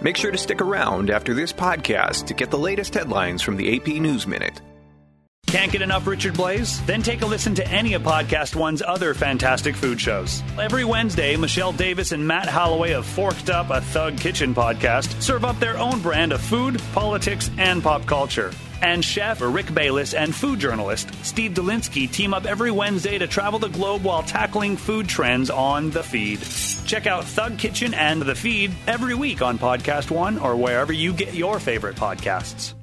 Make sure to stick around after this podcast to get the latest headlines from the AP News Minute. Can't get enough Richard Blais? Then take a listen to any of Podcast One's other fantastic food shows. Every Wednesday, Michelle Davis and Matt Holloway of Forked Up, a Thug Kitchen podcast, serve up their own brand of food, politics, and pop culture. And chef Rick Bayless and food journalist Steve Dolinsky team up every Wednesday to travel the globe while tackling food trends on The Feed. Check out Thug Kitchen and The Feed every week on Podcast One or wherever you get your favorite podcasts.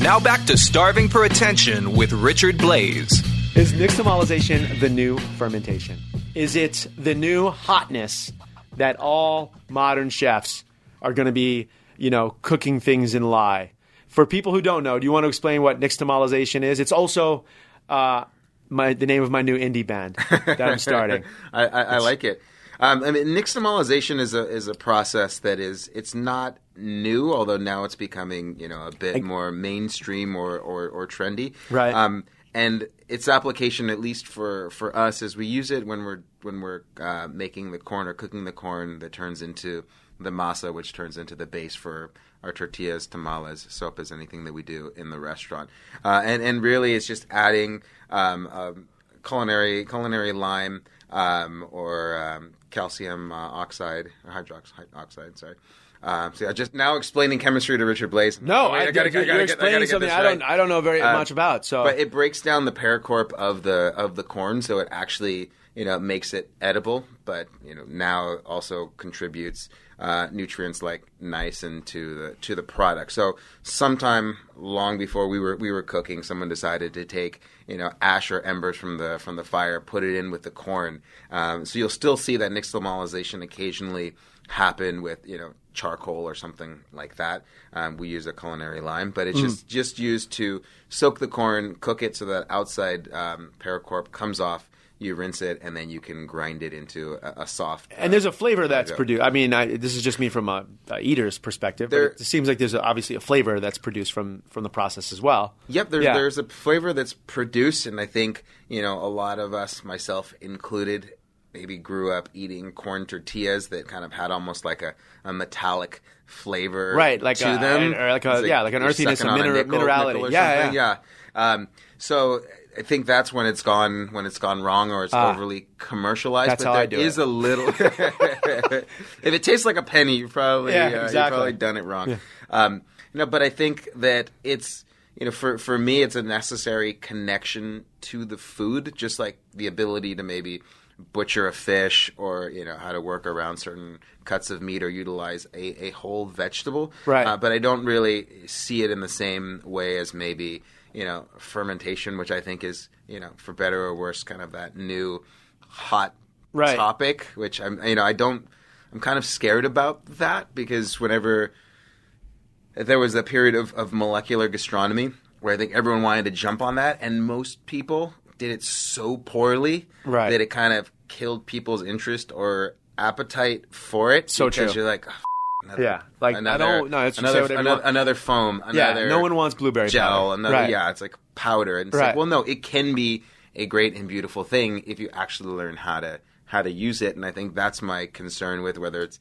Now back to Starving for Attention with Richard Blais. Is nixtamalization the new fermentation? Is it the new hotness that all modern chefs are going to be, you know, cooking things in lye? For people who don't know, do you want to explain what nixtamalization is? It's also uh, my the name of my new indie band that I'm starting. *laughs* I, I, I like it. Um, I mean, nixtamalization is a is a process that is it's not new, although now it's becoming you know a bit more mainstream or, or, or trendy. Right. Um, and its application, at least for, for us, is we use it when we're when we're uh, making the corn or cooking the corn that turns into the masa, which turns into the base for our tortillas, tamales, sopas, anything that we do in the restaurant. Uh, and and really, it's just adding um, culinary culinary lime um, or um, calcium uh, oxide or hydroxide oxide. Sorry. Um, so yeah, just now explaining chemistry to Richard Blais. No, Wait, I, gotta- you're, I gotta you're get- I explaining gotta something I don't right. I don't know very Uh, much about. So But it breaks down the pericarp of the of the corn, so it actually you know makes it edible. But you know now also contributes uh, nutrients like niacin to the to the product. So sometime long before we were we were cooking, someone decided to take you know ash or embers from the from the fire, put it in with the corn. Um, so you'll still see that nixtamalization occasionally happen with you know charcoal or something like that. Um, we use a culinary lime, but it's just just used to soak the corn, cook it so that outside um, pericarp comes off. You rinse it, and then you can grind it into a, a soft. and there's a flavor that's go. produced. I mean, I, this is just me from a, a eater's perspective. There- but it seems like there's a, obviously a flavor that's produced from from the process as well. Yep, there, Yeah. there's a flavor that's produced, and I think you know a lot of us, myself included, maybe grew up eating corn tortillas that kind of had almost like a, a metallic flavor, Right, like to them, or like a- yeah, like an earthiness, a mineral- minerality. nickel or Yeah, something. yeah. Um, so I think that's when it's gone when it's gone wrong or it's overly commercialized. That's but how I do is it. a little. *laughs* *laughs* if it tastes like a penny, you've probably Yeah, uh, you've exactly. probably done it wrong. Um, you know, but I think that it's you know for for me it's a necessary connection to the food, just like the ability to maybe butcher a fish or you know how to work around certain cuts of meat or utilize a, a whole vegetable Right. uh, but i don't really see it in the same way as maybe you know fermentation which i think is you know for better or worse kind of that new hot Right. topic which i'm you know i don't i'm kind of scared about that because whenever there was a period of, of molecular gastronomy where I think everyone wanted to jump on that, and most people did it so poorly Right. that it kind of killed people's interest or appetite for it. So because true. you're like, "Ugh, another, Yeah, like, I don't- no, it's- another, another, another foam, Yeah, no one wants blueberry gel, powder. another Right. yeah, it's like powder, and it's Right. like, well, no, it can be a great and beautiful thing if you actually learn how to how to use it, and I think that's my concern with whether it's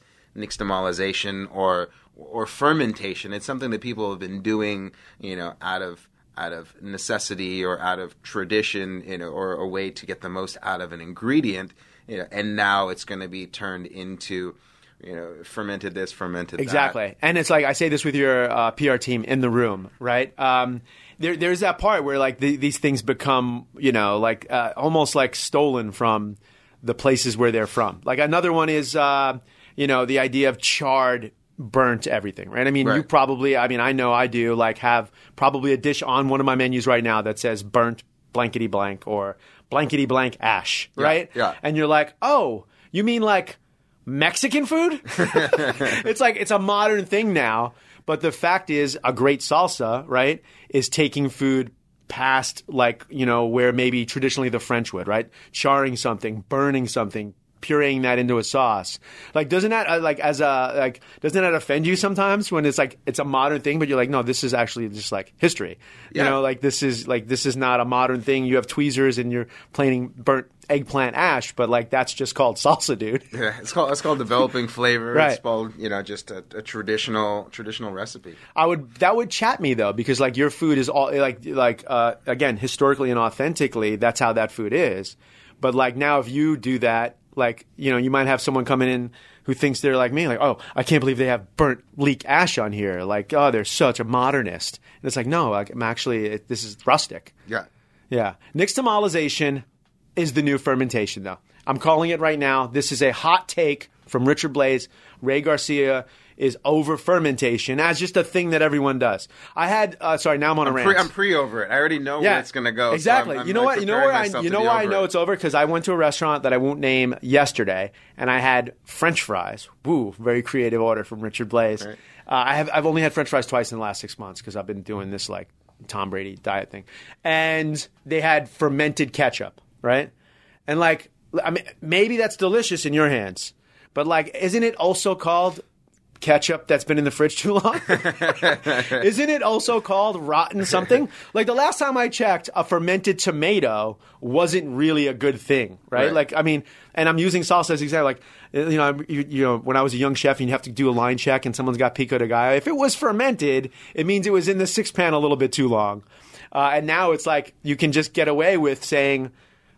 nixtamalization or or fermentation. It's something that people have been doing, you know, out of out of necessity or out of tradition, you know, or a way to get the most out of an ingredient, you know, and now it's going to be turned into, you know, fermented this, fermented that. Exactly. And it's like I say this with your uh, PR team in the room, right? Um, there, there's that part where like the, these things become, you know, like uh, almost like stolen from the places where they're from. Like another one is, uh, you know, the idea of charred, burnt everything, right? I mean, you probably, I mean, I know I do, like have probably a dish on one of my menus right now that says burnt blankety blank or blankety blank ash, right? yeah. And you're like, oh, you mean like Mexican food? *laughs* it's like it's a modern thing now. But the fact is, a great salsa, right, is taking food past like you know where maybe traditionally the French would, right? Charring something, burning something, pureeing that into a sauce. Like, doesn't that uh, like as a like doesn't that offend you sometimes when it's like it's a modern thing, but you're like, no, this is actually just like history. You know, like this is like this is not a modern thing. You have tweezers and you're planing burnt eggplant ash, but like that's just called salsa, dude. *laughs* Yeah, it's called it's called developing flavor. Right. It's called you know just a, a traditional traditional recipe. I would that would chat me though because like your food is all like like uh, again historically and authentically that's how that food is. But like now if you do that like you know you might have someone coming in who thinks they're like me like oh I can't believe they have burnt leek ash on here like oh they're such a modernist and it's like no like, I'm actually it, this is rustic. Yeah. Yeah. Nixtamalization is the new fermentation, though. I'm calling it right now. This is a hot take from Richard Blais. Ray Garcia is over fermentation as just a thing that everyone does. I had, uh, sorry, now I'm on a I'm rant. pre, I'm pre over it. I already know where it's going to go. so Exactly. I'm- I'm, you know like, what? You know where I you know why I know it. it's over because I went to a restaurant that I won't name yesterday, and I had French fries. Woo! Very creative order from Richard Blais. Uh, I have I've only had French fries twice in the last six months because I've been doing this like Tom Brady diet thing, and they had fermented ketchup, right? And like, I mean, maybe that's delicious in your hands, but like, isn't it also called? Ketchup that's been in the fridge too long? *laughs* Isn't it also called rotten something? Like the last time I checked, a fermented tomato wasn't really a good thing, right? Right. Like I mean, and I'm using salsa as example. Like you know, you, you know, when I was a young chef, and you have to do a line check, and someone's got pico de gallo. If it was fermented, it means it was in the six pan a little bit too long. Uh, and now it's like you can just get away with saying.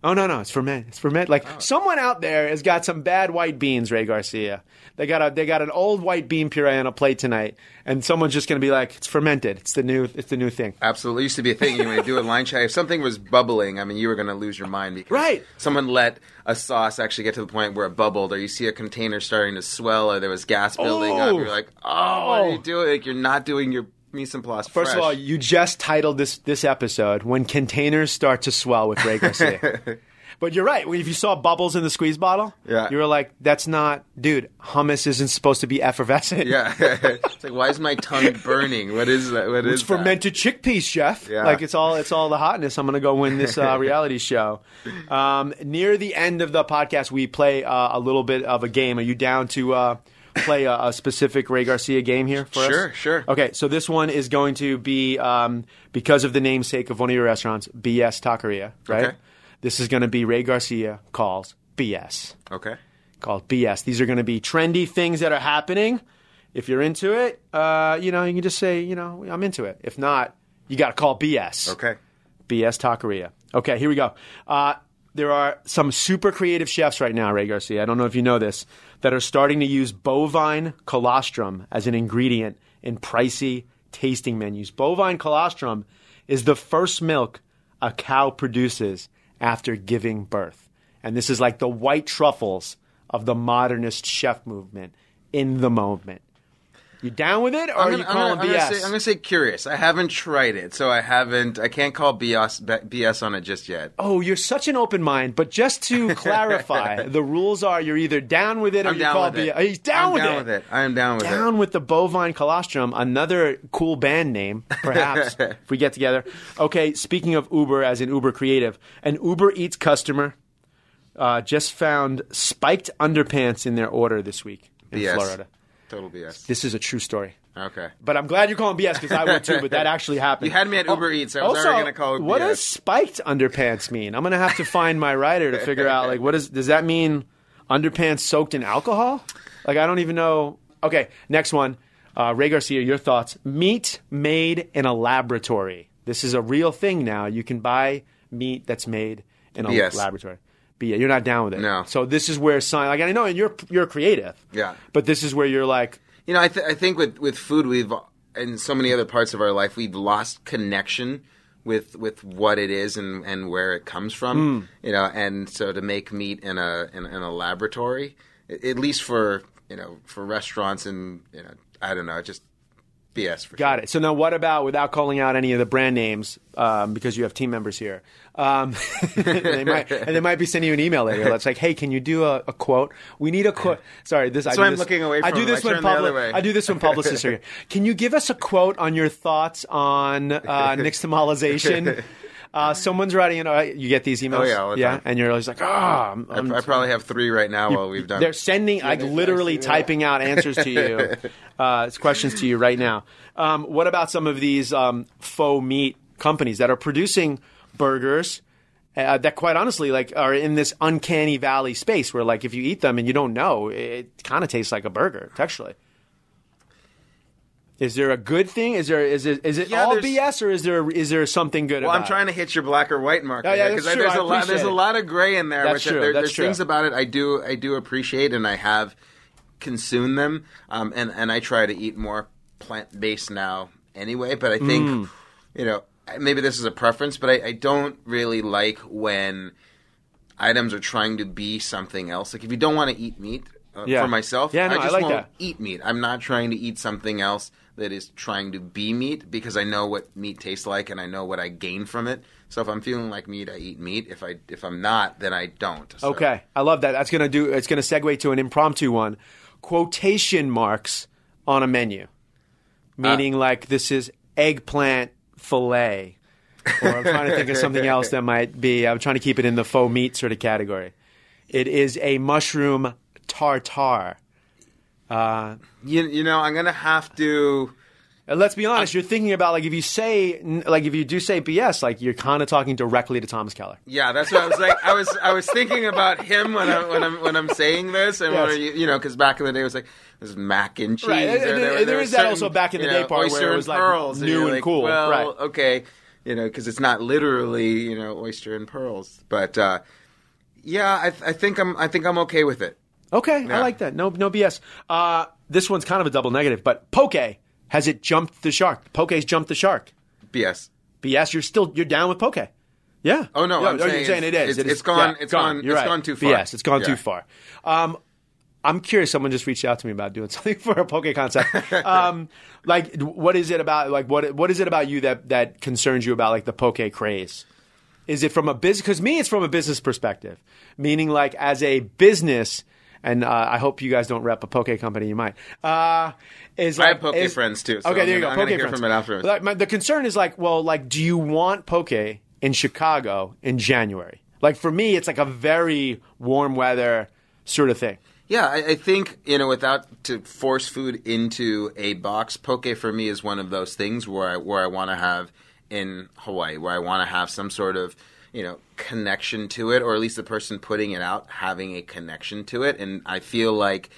Oh no no! It's ferment. It's ferment. Like oh. someone out there has got some bad white beans, Ray Garcia. They got a they got an old white bean puree on a plate tonight, and someone's just going to be like, "It's fermented. It's the new. It's the new thing." Absolutely, it used to be a thing. You would do a *laughs* line check. If something was bubbling, I mean, you were going to lose your mind because Right. someone let a sauce actually get to the point where it bubbled, or you see a container starting to swell, or there was gas building up. Oh. You're like, oh, what are you oh. doing? Like, you're not doing your mise en place. First of all, you just titled this this episode "When Containers Start to Swell" with Garcia. *laughs* but you're right. If you saw bubbles in the squeeze bottle, Yeah. you were like, "That's not, dude. Hummus isn't supposed to be effervescent." yeah, *laughs* it's like, why is my tongue *laughs* burning? What is that? What is It's that? fermented chickpeas, chef. Yeah. Like it's all it's all the hotness. I'm gonna go win this uh, reality show. Um, near the end of the podcast, we play uh, a little bit of a game. Are you down to uh, play a, a specific Ray Garcia game here for us? Sure, sure. Okay, so this one is going to be um, because of the namesake of one of your restaurants, BS Taqueria, right? Okay. This is going to be Ray Garcia calls BS Okay. called BS. These are going to be trendy things that are happening. If you're into it, uh, you know, you can just say, you know, I'm into it. If not, you got to call BS. Okay. BS Taqueria. Okay, here we go. Uh, there are some super creative chefs right now, Ray Garcia. I don't know if you know this, that are starting to use bovine colostrum as an ingredient in pricey tasting menus. Bovine colostrum is the first milk a cow produces after giving birth. And this is like the white truffles of the modernist chef movement in the moment. You down with it, or are I'm you gonna, calling I'm gonna, BS? I'm gonna say, I'm gonna say curious. I haven't tried it, so I haven't. I can't call BS BS on it just yet. Oh, you're such an open mind. But just to *laughs* clarify, the rules are you're either down with it or I'm you down call. BS. He's down I'm with down it. with it. I am down with Down it. with the bovine colostrum, another cool band name, perhaps, *laughs* if we get together. Okay, speaking of Uber as an Uber creative, an Uber Eats customer uh, just found spiked underpants in their order this week in BS. Florida. Total BS. This is a true story. Okay. But I'm glad you're calling BS because I would too, but that *laughs* actually happened. You had me at Uber Eats. I was also, already gonna call it What BS. does spiked underpants mean? I'm gonna have to find my writer to figure out like what is does that mean underpants soaked in alcohol? Like I don't even know. Okay, next one. Uh, Ray Garcia, your thoughts. Meat made in a laboratory. This is a real thing now. You can buy meat that's made in a BS. laboratory. But yeah, you're not down with it. No. So this is where science. Like I know, and you're you're creative. Yeah. But this is where you're like, You know, I, th- I think with, with food, we've in so many other parts of our life, we've lost connection with with what it is and, and where it comes from. Hmm. You know, and so to make meat in a in, in a laboratory, at least for you know for restaurants and you know I don't know, just BS for Got it. So now, what about without calling out any of the brand names, um, because you have team members here, um, *laughs* they might, and they might be sending you an email later. That's like, hey, can you do a, a quote? We need a quote. Sorry, this. I do why I'm this- looking away I do this I when turn the other public. I do this when publicists are here. Can you give us a quote on your thoughts on uh, *laughs* nixtamalization? Uh, someone's writing you Uh, you get these emails. Oh, yeah, all the yeah, time. and you're always like, ah, I'm, I, I'm I probably have three right now while we've done. they're sending, like, literally typing out answers to you, *laughs* uh, questions to you right now. Um, what about some of these um, faux meat companies that are producing burgers uh, that, quite honestly, like, are in this uncanny valley space where, like, if you eat them and you don't know, it kind of tastes like a burger texturally. Is there a good thing? Is there is it is it Yeah, all BS or is there is there something good Well, I'm trying to hit your black or white mark. Oh, yeah, because there's I a lot. There's appreciate a lot of gray in there. That's true. There, That's there's true. things about it I do I do appreciate, and I have consumed them, um, and and I try to eat more plant based now anyway. But I think Mm. you know maybe this is a preference, but I, I don't really like when items are trying to be something else. Like if you don't want to eat meat. Uh, Yeah. For myself, Yeah, no, I just like won't that. eat meat. I'm not trying to eat something else that is trying to be meat because I know what meat tastes like and I know what I gain from it. So if I'm feeling like meat, I eat meat. If I if I'm not, then I don't. So- Okay, I love that. That's gonna do. It's gonna segue to an impromptu one. Quotation marks on a menu, meaning like this is eggplant fillet, or I'm trying to think of something else that might be. I'm trying to keep it in the faux meat sort of category. It is a mushroom tartare. You, you know, I'm gonna have to. And let's be honest. you're thinking about like if you say like if you do say BS, like you're kind of talking directly to Thomas Keller. Yeah, that's what I was like. I was I was thinking about him when I when I'm when I'm saying this, and Yes. when you, you know, because back in the day it was like there's mac and cheese. Right, and- and there, there there is was that also back in the day know, part where it was, like, pearls, new you're and like, cool, Well, right. okay, you know, because it's not literally you know oyster and pearls, but uh, yeah, I, I think I'm I think I'm okay with it. Okay, I like that. No, no BS. Uh, this one's kind of a double negative, but poke has it jumped the shark? Poke's jumped the shark. BS. BS, you're still you're down with poke. Yeah. Oh, no, Yeah, I'm you're saying saying it is. It's, it is, it's gone- yeah, it's gone- You're it's right. gone too far. Yes, it's gone Yeah. too far. Um, I'm curious. Someone just reached out to me about doing *laughs* something for a poke concept. *laughs* um, like, what is it about? Like, what what is it about you that that concerns you about like the poke craze? Is it from a business? Because me, it's from a business perspective, meaning like as a business. And uh, I hope you guys don't rep a poke company. You might. Uh, is I like, have poke is- friends, too, so okay, I'm there you go. I'm poke hear friends. from it afterwards. Like, my, the concern is like, well, like, do you want poke in Chicago in January? Like for me, it's like a very warm weather sort of thing. Yeah, I, I think you know, without to force food into a box, poke for me is one of those things where I where I want to have in Hawaii, where I want to have some sort of you know connection to it, or at least the person putting it out having a connection to it, and I feel like.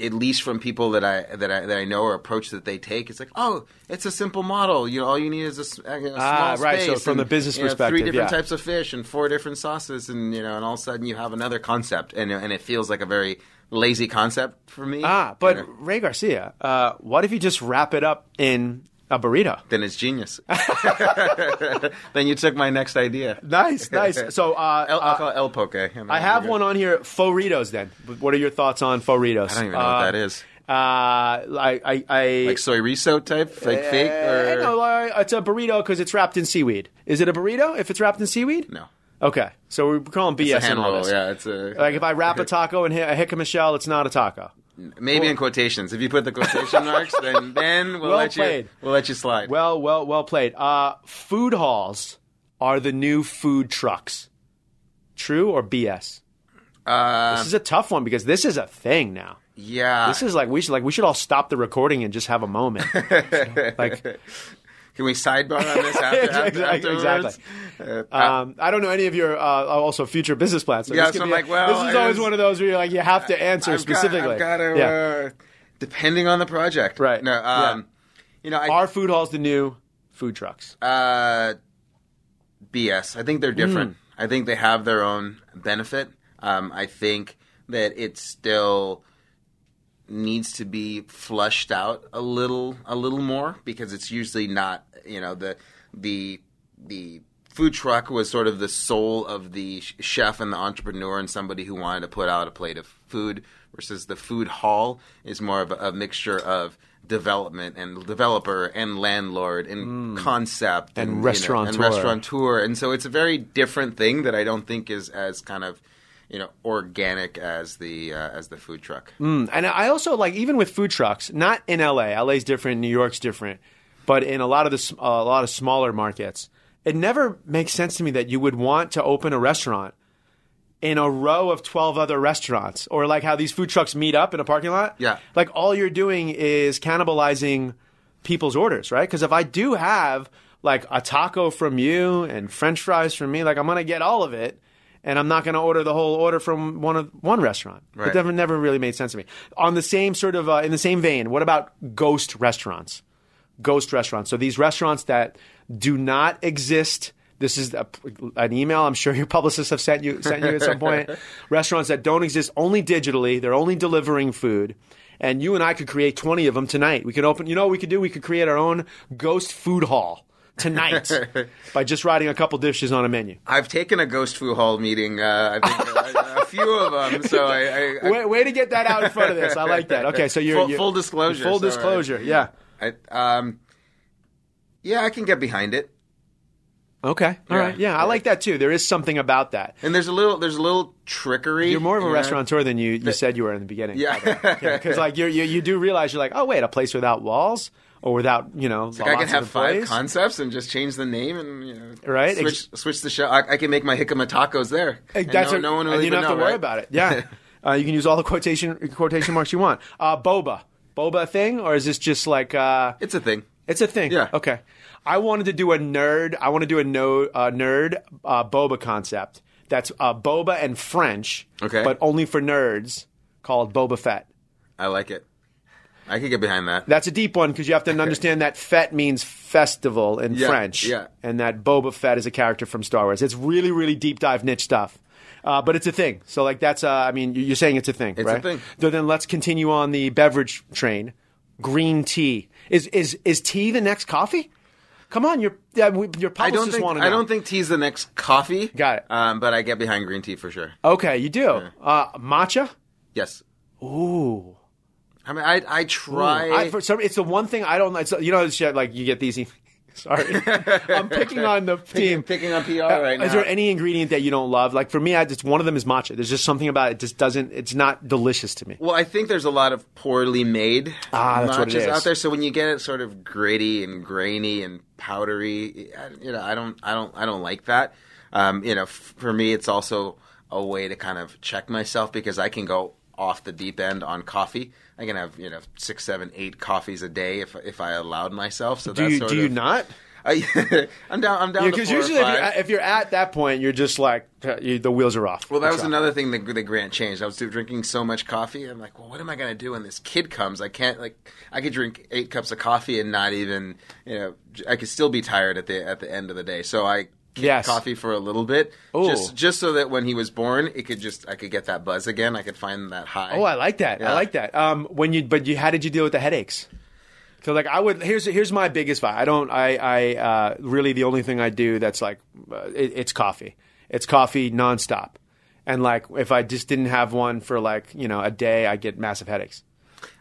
At least from people that I that I that I know or approach that they take, it's like, oh, it's a simple model. You know, all you need is a small Ah, right, so from and, the business you know, perspective, three different yeah. types of fish and four different sauces, and you know, and all of a sudden you have another concept, and and it feels like a very lazy concept for me. Ah, but You know, Ray Garcia, uh, what if you just wrap it up in a burrito? then it's genius. *laughs* then you took my next idea. Nice, nice. So uh, El, I'll uh, call it El Poke. and I have one on here, Foritos. Then, what are your thoughts on Foritos? I don't even know what that is. Uh, I, I, I Like soy riso type, like fake, Uh, or no, it's a burrito because it's wrapped in seaweed. Is it a burrito if it's wrapped in seaweed? no? Okay, so we're calling BS It's a hand roll. Yeah, it's a Like if I wrap a *laughs* taco and hit a jicama shell, it's not a taco. Maybe in quotations. If you put the quotation *laughs* marks, then then we'll Well let played. you we'll let you slide. Well, well, well played. Uh, food halls are the new food trucks. True or BS? uh, This is a tough one because this is a thing now. yeah, This is like we should like we should all stop the recording and just have a moment. *laughs* like Can we sidebar on this after, *laughs* after, Exactly? Uh, um, I don't know any of your uh, also future business plans. So Yeah, this so I'm a- like, well, this is always was- one of those where you're like you have to answer I've got- specifically. I've got to, yeah. uh, depending on the project. Right. No, um, you know, I, Are food halls the new food trucks? uh, BS. I think they're different. Hmm. I think they have their own benefit. Um, I think that it still needs to be flushed out a little, a little more because it's usually not. You know, the the the food truck was sort of the soul of the sh- chef and the entrepreneur and somebody who wanted to put out a plate of food versus the food hall is more of a, a mixture of development and developer and landlord and concept Hmm. And you know, restaurateur. and restaurateur and so it's a very different thing that I don't think is as kind of you know organic as the uh, as the food truck. And I also like even with food trucks, not in LA. LA's different, New York's different, but in a lot of the a lot of smaller markets, it never makes sense to me that you would want to open a restaurant in a row of 12 other restaurants or like how these food trucks meet up in a parking lot. Yeah. Like all you're doing is cannibalizing people's orders, right? Because if I do have like a taco from you and french fries from me, like I'm going to get all of it and I'm not going to order the whole order from one of one restaurant. Right. It never, never really made sense to me. On the same sort of uh, in the same vein, what about ghost restaurants? Ghost restaurants. So these restaurants that do not exist. This is a, an email I'm sure *laughs* your publicists have sent you sent you at some point. *laughs* restaurants that don't exist only digitally. They're only delivering food. And you and I could create 20 of them tonight. We could open, you know what we could do? We could create our own ghost food hall tonight *laughs* by just writing a couple dishes on a menu. I've taken a ghost food hall meeting. Uh, I think a, a few of them. So I, I, I Way, way to get that out in front of this. I like that. Okay, so you're, Full- you're- full disclosure, Full uh, disclosure. Yeah. I, um, yeah, I can get behind it. Okay. All Yeah. right. Yeah, I like that too. There is something about that. And there's a little, there's a little trickery. You're more of a you know? restaurateur than you, you said you were in the beginning. Yeah. Because like you're, you you do realize you're like, oh wait, a place without walls or without you know Like I can lots have five employees? concepts and just change the name and you know, Right, Switch, switch the show. I, I can make my jicama tacos there. And That's no, a- no one will and you even don't have know, to worry right? about it. Yeah. *laughs* uh, you can use all the quotation quotation marks you want. Uh, boba, boba a thing, or is this just like? Uh, It's a thing. It's a thing. Yeah. Okay. I wanted to do a nerd. I want to do a no uh, nerd uh, boba concept. That's uh, boba and French. Okay. But only for nerds, called Boba Fett. I like it. I could get behind that. That's a deep one because you have to *laughs* understand that Fett means festival in Yeah, French. yeah. And that Boba Fett is a character from Star Wars. It's really, really deep dive niche stuff. Uh, but it's a thing. So, like, that's, uh, I mean, you're saying it's a thing, It's a right? thing. So then let's continue on the beverage train. Green tea. Is, is, is tea the next coffee? Come on, your, yeah, we- your I don't think want to know. I don't think tea's the next coffee. Got it. Um, but I get behind green tea for sure. Okay, you do. Uh, matcha? Yes. Ooh. I mean, I I try. I, for some, it's the one thing I don't you know, shit, like you get these. Sorry, I'm picking on the team. picking on PR Uh, right Is there any ingredient that you don't love? Like for me, I just one of them is matcha. There's just something about it. it just doesn't. It's not delicious to me. Well, I think there's a lot of poorly made Ah, that's what it out there. So when you get it sort of gritty and grainy and powdery, I- you know, I don't, I don't, I don't like that. Um, you know, f- for me, it's also a way to kind of check myself because I can go off the deep end on coffee. I can have you know six, seven, eight coffees a day if if I allowed myself. So Do that's you sort do you not? I, *laughs* I'm down. I'm down Because or usually, if you're, if you're at that point, you're just like you, the wheels are off. Well, that was off. another thing that, that Grant changed. I was drinking so much coffee. I'm like, well, what am I going to do when this kid comes? I can't like, I could drink eight cups of coffee and not even, you know, I could still be tired at the at the end of the day. So I Yes. coffee for a little bit, Ooh. just just so that when he was born, it could just I could get that buzz again. I could find that high. Oh, I like that. I like that. Um, when you, but you, how did you deal with the headaches? So like I would here's here's my biggest vibe. I don't I I uh, really the only thing I do that's like uh, it, it's coffee. It's coffee nonstop, and like if I just didn't have one for like you know a day, I get massive headaches.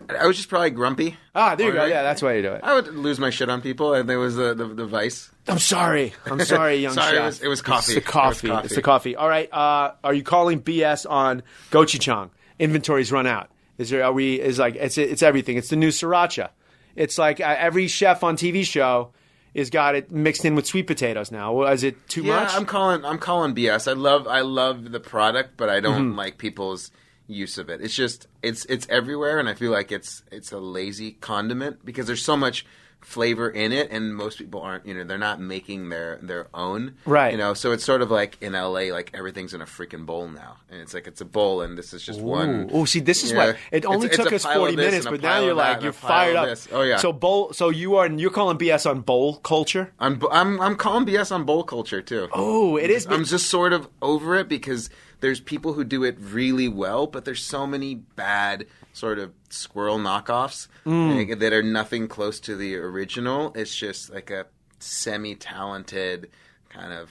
I was just probably grumpy. Ah, there you go. Yeah, that's why you do it. I would lose my shit on people, and there was the the, the vice. I'm sorry. I'm sorry, young Sorry, it chef. was- it was coffee. It's the It coffee. coffee. It's the coffee. All right. Uh, are you calling BS on gochujang? Inventories run out. Is there? Are we? Is like it's it's everything. It's the new sriracha. It's like uh, every chef on TV show is got it mixed in with sweet potatoes now. Is it too much? Yeah, much? I'm calling. I'm calling BS. I love. I love the product, but I don't Mm-hmm. like people's use of it. It's just. It's it's everywhere, and I feel like it's it's a lazy condiment because there's so much flavor in it, and most people aren't. You know, they're not making their their own. Right. You know, so it's sort of like in LA, like everything's in a freaking bowl now, and it's like it's a bowl, and this is just one. Oh, see, this is what it only It's- it's took a us forty minutes, but now you're like you're fired up. this. Oh, yeah. So bowl. So you are you're calling BS on bowl culture. I'm I'm I'm calling BS on bowl culture too. Oh, it is. I'm just sort of over it because there's people who do it really well, but there's so many bad sort of squirrel knockoffs Mm. like, that are nothing close to the original. It's just like a semi-talented kind of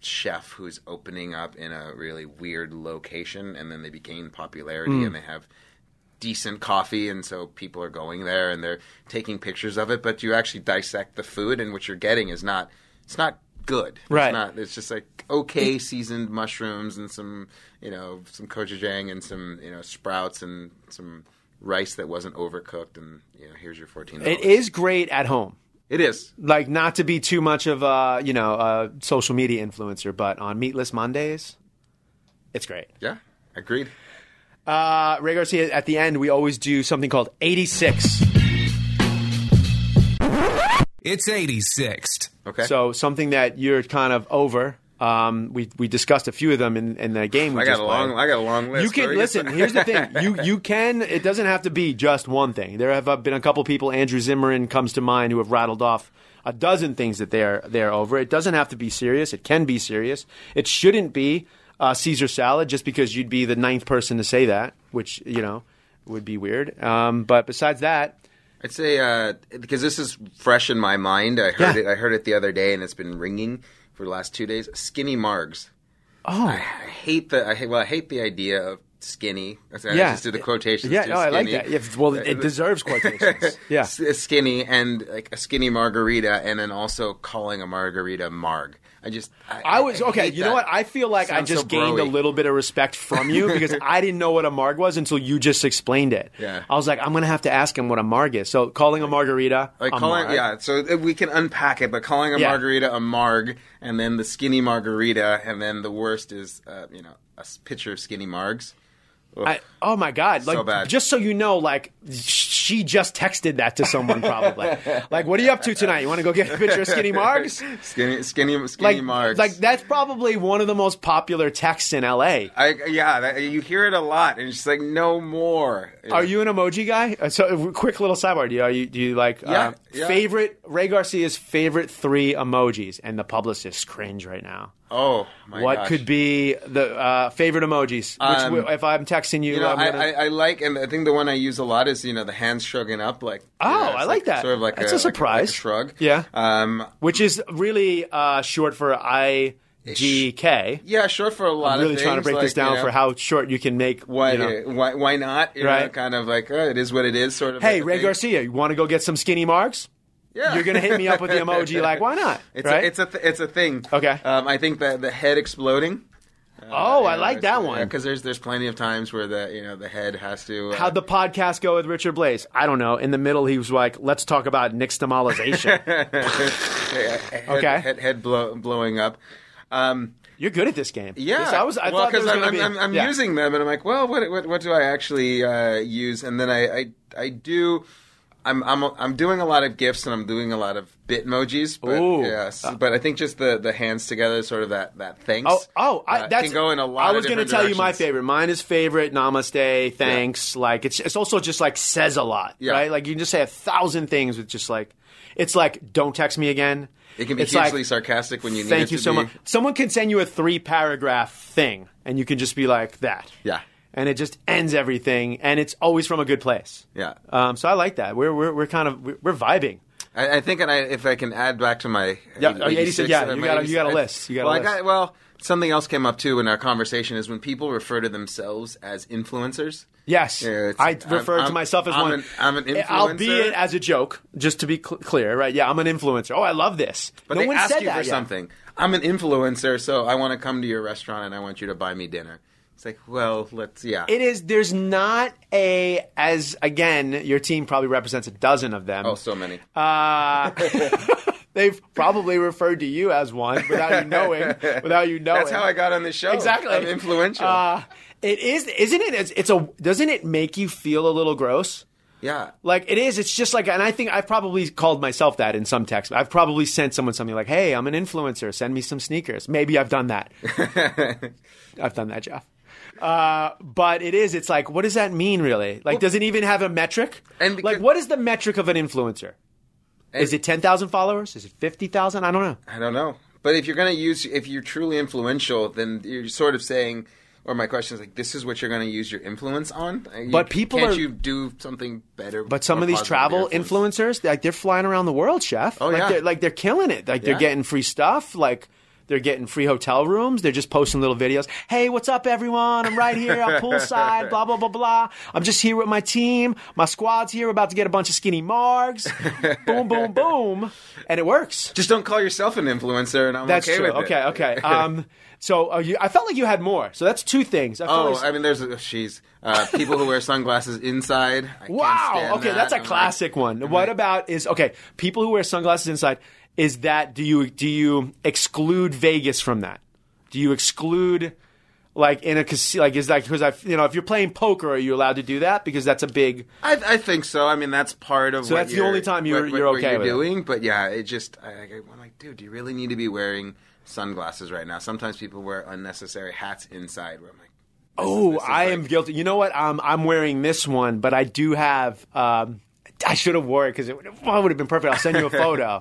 chef who's opening up in a really weird location, and then they gain popularity Mm. and they have decent coffee and so people are going there and they're taking pictures of it but you actually dissect the food and what you're getting is not it's not good it's Right. not it's just like okay seasoned mushrooms and some you know some gochujang and some you know sprouts and some rice that wasn't overcooked and you know here's your 14 It is great at home. It is. Like not to be too much of a you know a social media influencer, but on Meatless Mondays, it's great. Yeah, agreed. Uh, Ray Garcia, at the end, we always do something called 86. It's 86th. Okay. So something that you're kind of over. Um, we we discussed a few of them in, in the game. We I got just a long, played. I got a long list. You can listen. get- Here's the thing. You you can. It doesn't have to be just one thing. There have uh, been a couple people. Andrew Zimmern comes to mind who have rattled off a dozen things that they're they're over. It doesn't have to be serious. It can be serious. It shouldn't be uh, Caesar salad just because you'd be the ninth person to say that, which you know would be weird. Um, but besides that, I'd say uh, because this is fresh in my mind. I heard Yeah. it. I heard it the other day, and it's been ringing for the last two days. Skinny margs. oh I hate the. I hate, well, I hate the idea of skinny. I Yeah. just did the quotations. yeah, no, I like that. Yeah, well, it, it deserves quotations. *laughs* Yeah. Skinny and like a skinny margarita, and then also calling a margarita marg. I just. I, I was I okay. hate You know what? I feel like I just so gained a little bit of respect from you *laughs* because I didn't know what a marg was until you just explained it. Yeah. I was like, I'm gonna have to ask him what a marg is. So calling a margarita, Like a calling, marg. yeah. So we can unpack it, but calling a Yeah. margarita a marg, and then the skinny margarita, and then the worst is, uh, you know, a pitcher of skinny margs. I, oh my god! Like, bad. just so you know, like she just texted that to someone probably. *laughs* like, what are you up to tonight? You want to go get a picture of skinny *laughs* margs? skinny, skinny, skinny Like, margs. like that's probably one of the most popular texts in LA. I, yeah, that, you hear it a lot, and it's just like no more. Are you an emoji guy? Uh, So, uh, quick little sidebar. Do you, are you do you like Yeah, uh, yeah. favorite Ray Garcia's favorite three emojis? And the publicists cringe right now. Oh my what gosh. could be the uh, favorite emojis? Which, Um, if I'm texting you, You know, I'm gonna, I, I like, and I think the one I use a lot is you know the hands shrugging up, like Oh, know, it's I like that. Sort of like That's a, a like surprise. like a shrug. Yeah. Um, which is really uh, short for IGK. yeah, short for a lot I'm really of things. trying to break like, this down you know, for how short you can make. Why, you know. why, why not? You know, Right. kind of like uh, it is what it is. Sort of. Hey, like Ray thing. Garcia, you want to go get some skinny marks? Yeah. You're gonna hit me up with the *laughs* emoji like, why not? It's right? a, it's a th- it's a thing. Okay. Um, I think that the head exploding. Oh, I like that one. because there's there's plenty of times where the you know the head has to. Uh, How'd the podcast go with Richard Blais? I don't know. In the middle, he was like, "Let's talk about nixtamalization." *laughs* head, Okay. head, head blow, blowing up. Um, You're good at this game. Yeah, This- I was. I well, was I'm, I'm, be- I'm, I'm yeah. using them, and I'm like, well, what what, what do I actually uh, use? And then I, I I do. I'm I'm I'm doing a lot of gifs and I'm doing a lot of bitmojis, but Ooh. yes, but I think just the, the hands together, sort of that that thanks. Oh, oh, I, uh, that's can go in a lot. I was going to tell you my favorite. Mine is favorite. Namaste. Thanks. Like it's it's also just like says a lot, Yeah. right? Like you can just say a thousand things with just like it's like don't text me again. It can be It's hugely like, sarcastic when you need Thank you to so be. much. Someone can send you a three paragraph thing, and you can just be like that. Yeah. And it just ends everything, and it's always from a good place. Yeah. Um, so I like that. We're we're, we're kind of we're, we're vibing. I, I think, and I, if I can add back to my Yeah, oh, 86, yeah, you got a- you got a list. You got a list. I got well. Something else came up too in our conversation is when people refer to themselves as influencers. Yes, Yeah, I refer I'm- to myself as I'm one. an- I'm an influencer. Albeit as a joke, just to be cl- clear, right? Yeah, I'm an influencer. Oh, I love this. But no they ask you that for yet. something. I'm an influencer, so I want to come to your restaurant and I want you to buy me dinner. It's like, well, let's yeah. It is. There's not a as again. Your team probably represents a dozen of them. oh, so many. Uh, *laughs* they've probably referred to you as one without you knowing. Without you knowing. That's how I got on the show. Exactly. I'm influential. Uh, it is, isn't it? It's, it's a. Doesn't it make you feel a little gross? yeah. Like it is. It's just like, and I think I've probably called myself that in some text. I've probably sent someone something like, "Hey, I'm an influencer. Send me some sneakers." Maybe I've done that. *laughs* I've done that, Jeff. Uh, but it is. It's like, what does that mean, really? Like, does it even have a metric? And because- like, what is the metric of an influencer? Is it ten thousand followers? Is it fifty thousand? I don't know. I don't know. But if you're going to use, if you're truly influential, then you're sort of saying, or my question is like, this is what you're going to use your influence on. Uh, You- But people can't are- you do something better? But some of these travel influence? influencers, like they're flying around the world, chef. Oh, like yeah. they're, like they're killing it. Like they're getting free stuff. Like they're getting free hotel rooms. They're just posting little videos. Hey, what's up, everyone? I'm right here. I'm *laughs* poolside. Blah blah blah blah. I'm just here with my team. My squad's here. We're about to get a bunch of skinny margs. *laughs* boom, boom, boom, and it works. Just don't call yourself an influencer, and I'm That's okay true. with it. Okay, okay. *laughs* Um, so uh, you, I felt like you had more. So that's two things. I Oh, like- I mean, there's she's uh, people who wear sunglasses inside. I Wow. Okay, that. that's a I'm like- classic one. I'm What like, about is okay? People who wear sunglasses inside. Is that do you do you exclude Vegas from that? Do you exclude like in a casino? Like is that because I you know if you're playing poker, are you allowed to do that? Because that's a big. I, I think so. I mean, that's part of. So that's the only time you're- what- you're what okay you're with it. doing. But yeah, it just I, I'm like, dude, do you really need to be wearing sunglasses right now? Sometimes people wear unnecessary hats inside. Where I'm like, this Oh, is I like- am guilty. You know what? Um, I'm wearing this one, but I do have. Um, I should have wore it because it would have, well, it would have been perfect. I'll send you a *laughs* photo.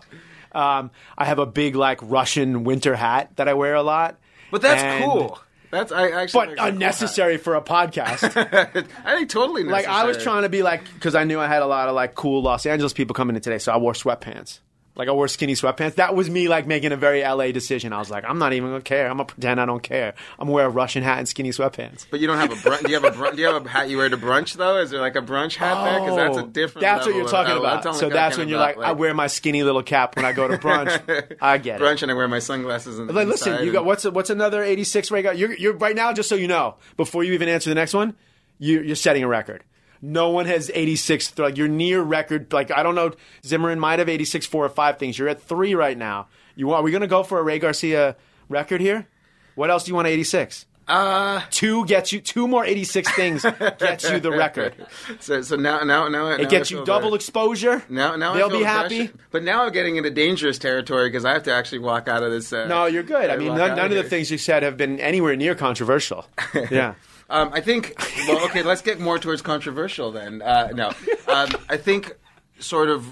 Um, I have a big like Russian winter hat that I wear a lot. But that's And- cool. That's I actually. But a cool unnecessary for a podcast. *laughs* I think totally. like I was trying to be like because I knew I had a lot of like cool Los Angeles people coming in today, so I wore sweatpants. Like I wore skinny sweatpants. That was me like making a very LA decision. I was like, I'm not even gonna care. I'm gonna pretend I don't care. I'm gonna wear a Russian hat and skinny sweatpants. But you don't have a brunch. Do you have a brunch? Do you have a hat you wear to brunch though? Is there like a brunch hat there? Because that's a oh, different. Oh, That's what you're talking oh, about. So that's when you're about, like, I wear my skinny little cap when I go to brunch. *laughs* I get it. brunch and I wear my sunglasses. And Like, listen, you got what's what's another 86 right? You're, you're right now. Just so you know, before you even answer the next one, you, you're setting a record. No one has 86. Like you're near record. Like I don't know, Zimmern might have 86 four or five things. You're at three right now. You want? Are we going to go for a Ray Garcia record here? What else do you want? 86. Uh, Two gets you two more 86 things gets you the record. *laughs* so so now now now It gets you double exposure. Now, now they'll be happy. pressure. But now I'm getting into dangerous territory because I have to actually walk out of this. Uh, No, you're good. I mean, none, none of the things you said have been anywhere near controversial. *laughs* Yeah. Um, I think. Well, okay, let's get more towards controversial then. Uh, no, um, I think sort of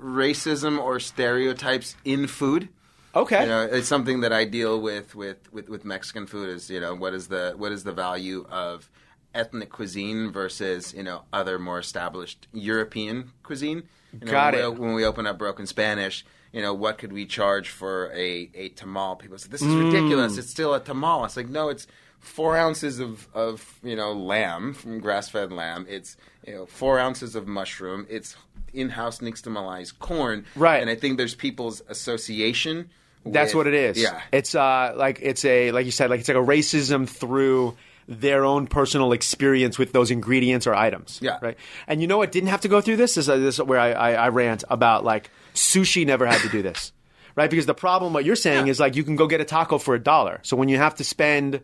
racism or stereotypes in food. Okay. You know, it's something that I deal with, with with with Mexican food. Is you know what is the what is the value of ethnic cuisine versus you know other more established European cuisine? You know, Got when it. We, when we open up Broken Spanish, you know what could we charge for a a tamal? People say this is Mm. ridiculous. It's still a tamal. It's like no, it's four ounces of of you know lamb from grass fed lamb. It's you know four ounces of mushroom. It's in-house nixtamalized corn. Right. And I think there's people's association. That's with- what it is. Yeah. It's uh like it's a like you said like it's like a racism through their own personal experience with those ingredients or items. Yeah. Right. And you know what didn't have to go through this? This is, this is where I, I, I rant about like sushi never had to do this. Right? Because the problem what you're saying Yeah. is like you can go get a taco for a dollar. So when you have to spend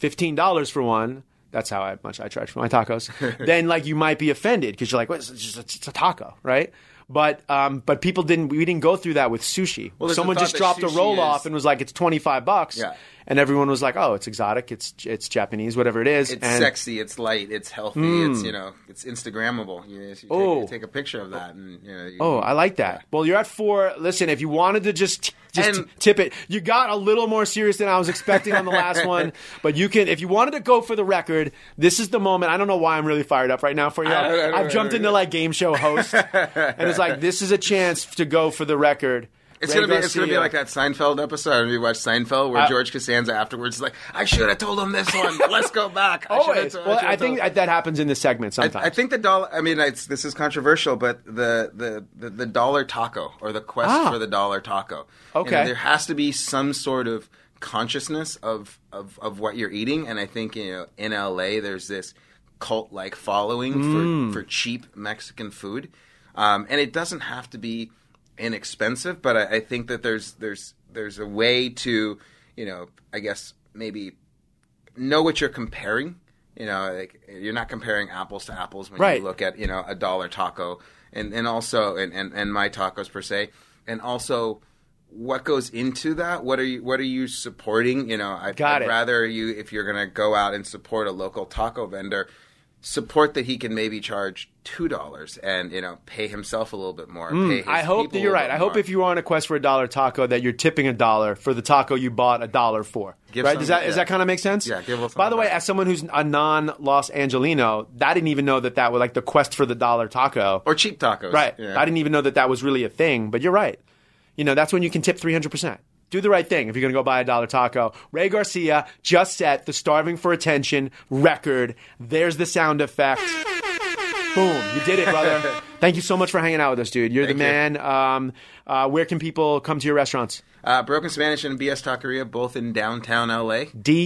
fifteen dollars for one. That's how I, much I charge for my tacos. *laughs* then, like, you might be offended because you're like, "What? It's just a, it's a taco, right?" But, um, but people didn't. We didn't go through that with sushi. Well, Someone just dropped a roll is- off and was like, "It's twenty five bucks," Yeah. And everyone was like, "Oh, it's exotic. It's it's Japanese, whatever it is." It's and, sexy. It's light. It's healthy. It's hmm. you know, it's Instagrammable. You, know, you take, Oh. you take a picture of that, and you know. You, Oh, I like that. Well, you're at four. Listen, if you wanted to just just And- tip it, you got a little more serious than I was expecting on the last one. *laughs* But you can, if you wanted to go for the record, this is the moment. I don't know why I'm really fired up right now for you. I don't- I don't- I've jumped into like game show host, and it's like *laughs* this is a chance to go for the record. It's Ray gonna be it's gonna be like that Seinfeld episode. You watched Seinfeld where I- George Costanza afterwards is like, "I should have told him this one. Let's go back." I Always. to- Well, should've I think told- that happens in this segment I, sometimes. I think the dollar. I mean, it's, this is controversial, but the, the, the, the dollar taco or the quest Ah. for the dollar taco. You know, Okay. there has to be some sort of consciousness of, of, of what you're eating, and I think you know in LA there's this cult like following Mm. for for cheap Mexican food, um, and it doesn't have to be inexpensive, but I, I think that there's there's there's a way to you know I guess maybe know what you're comparing. You know, like you're not comparing apples to apples when Right. you look at you know a dollar taco, and and also and, and and my tacos per se, and also what goes into that. What are you What are you supporting? You know, I'd, Got I'd it. rather you if you're going to go out and support a local taco vendor. Support that he can maybe charge two dollars and you know pay himself a little bit more. pay his Hmm, I hope that you're right. I hope more. if you are on a quest for a dollar taco, that you're tipping a dollar for the taco you bought a dollar for. Give right? some- Does that does that kind of make sense? Yeah, give us some By the way, that. as someone who's a non Los Angelino, I didn't even know that that was like the quest for the dollar taco. or cheap tacos, right. Yeah. I didn't even know that that was really a thing. But you're right. You know, that's when you can tip three hundred percent. do the right thing if you're going to go buy a dollar taco. Ray Garcia just set the starving for attention record. There's the sound effect. Boom, you did it, brother. *laughs* Thank you so much for hanging out with us, dude. You're Thank the you. man. Um, uh, where can people come to your restaurants? Uh, Broken Spanish and BS Taqueria, both in downtown LA.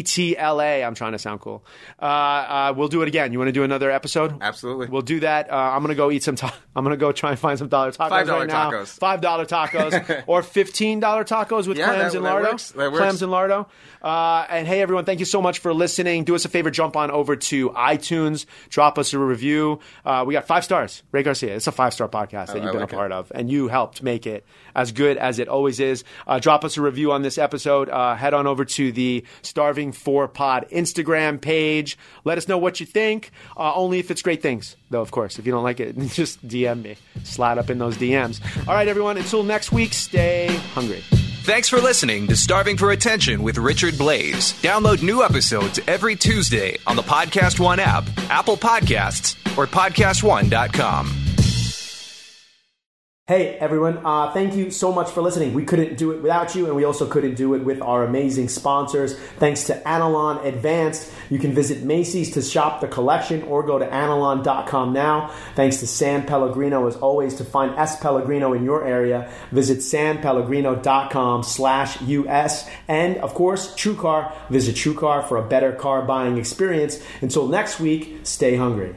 DTLA. I'm trying to sound cool. Uh, uh, we'll do it again. You want to do another episode? Absolutely. We'll do that. Uh, I'm gonna go eat some. Ta- *laughs* I'm gonna go try and find some dollar tacos. $5 right now. tacos. Five dollar tacos *laughs* or fifteen dollar tacos with Yeah, clams that- and that lardo. works. That works. Clams and lardo. Uh, and hey, everyone, thank you so much for listening. Do us a favor, jump on over to iTunes, drop us a review. Uh, we got five stars. Ray Garcia. It's a five star podcast that I you've been like a it. part of, and you helped make it as good as it always is. Uh, drop us a review on this episode. Uh, head on over to the Starving for Pod Instagram page. Let us know what you think. Uh, only if it's great things, though. Of course, if you don't like it, *laughs* just DM me. Slide up in those DMs. All right, everyone. Until next week, stay hungry. Thanks for listening to Starving for Attention with Richard Blais. Download new episodes every Tuesday on the Podcast One app, Apple Podcasts, or PodcastOne.com. Hey everyone, uh, thank you so much for listening. We couldn't do it without you, and we also couldn't do it with our amazing sponsors. Thanks to Anolon Advanced. You can visit Macy's to shop the collection or go to anolon.com now. Thanks to San Pellegrino, as always, to find S. Pellegrino in your area, visit sanpellegrino.com slash US. And of course, TrueCar. Visit TrueCar for a better car buying experience. Until next week, stay hungry.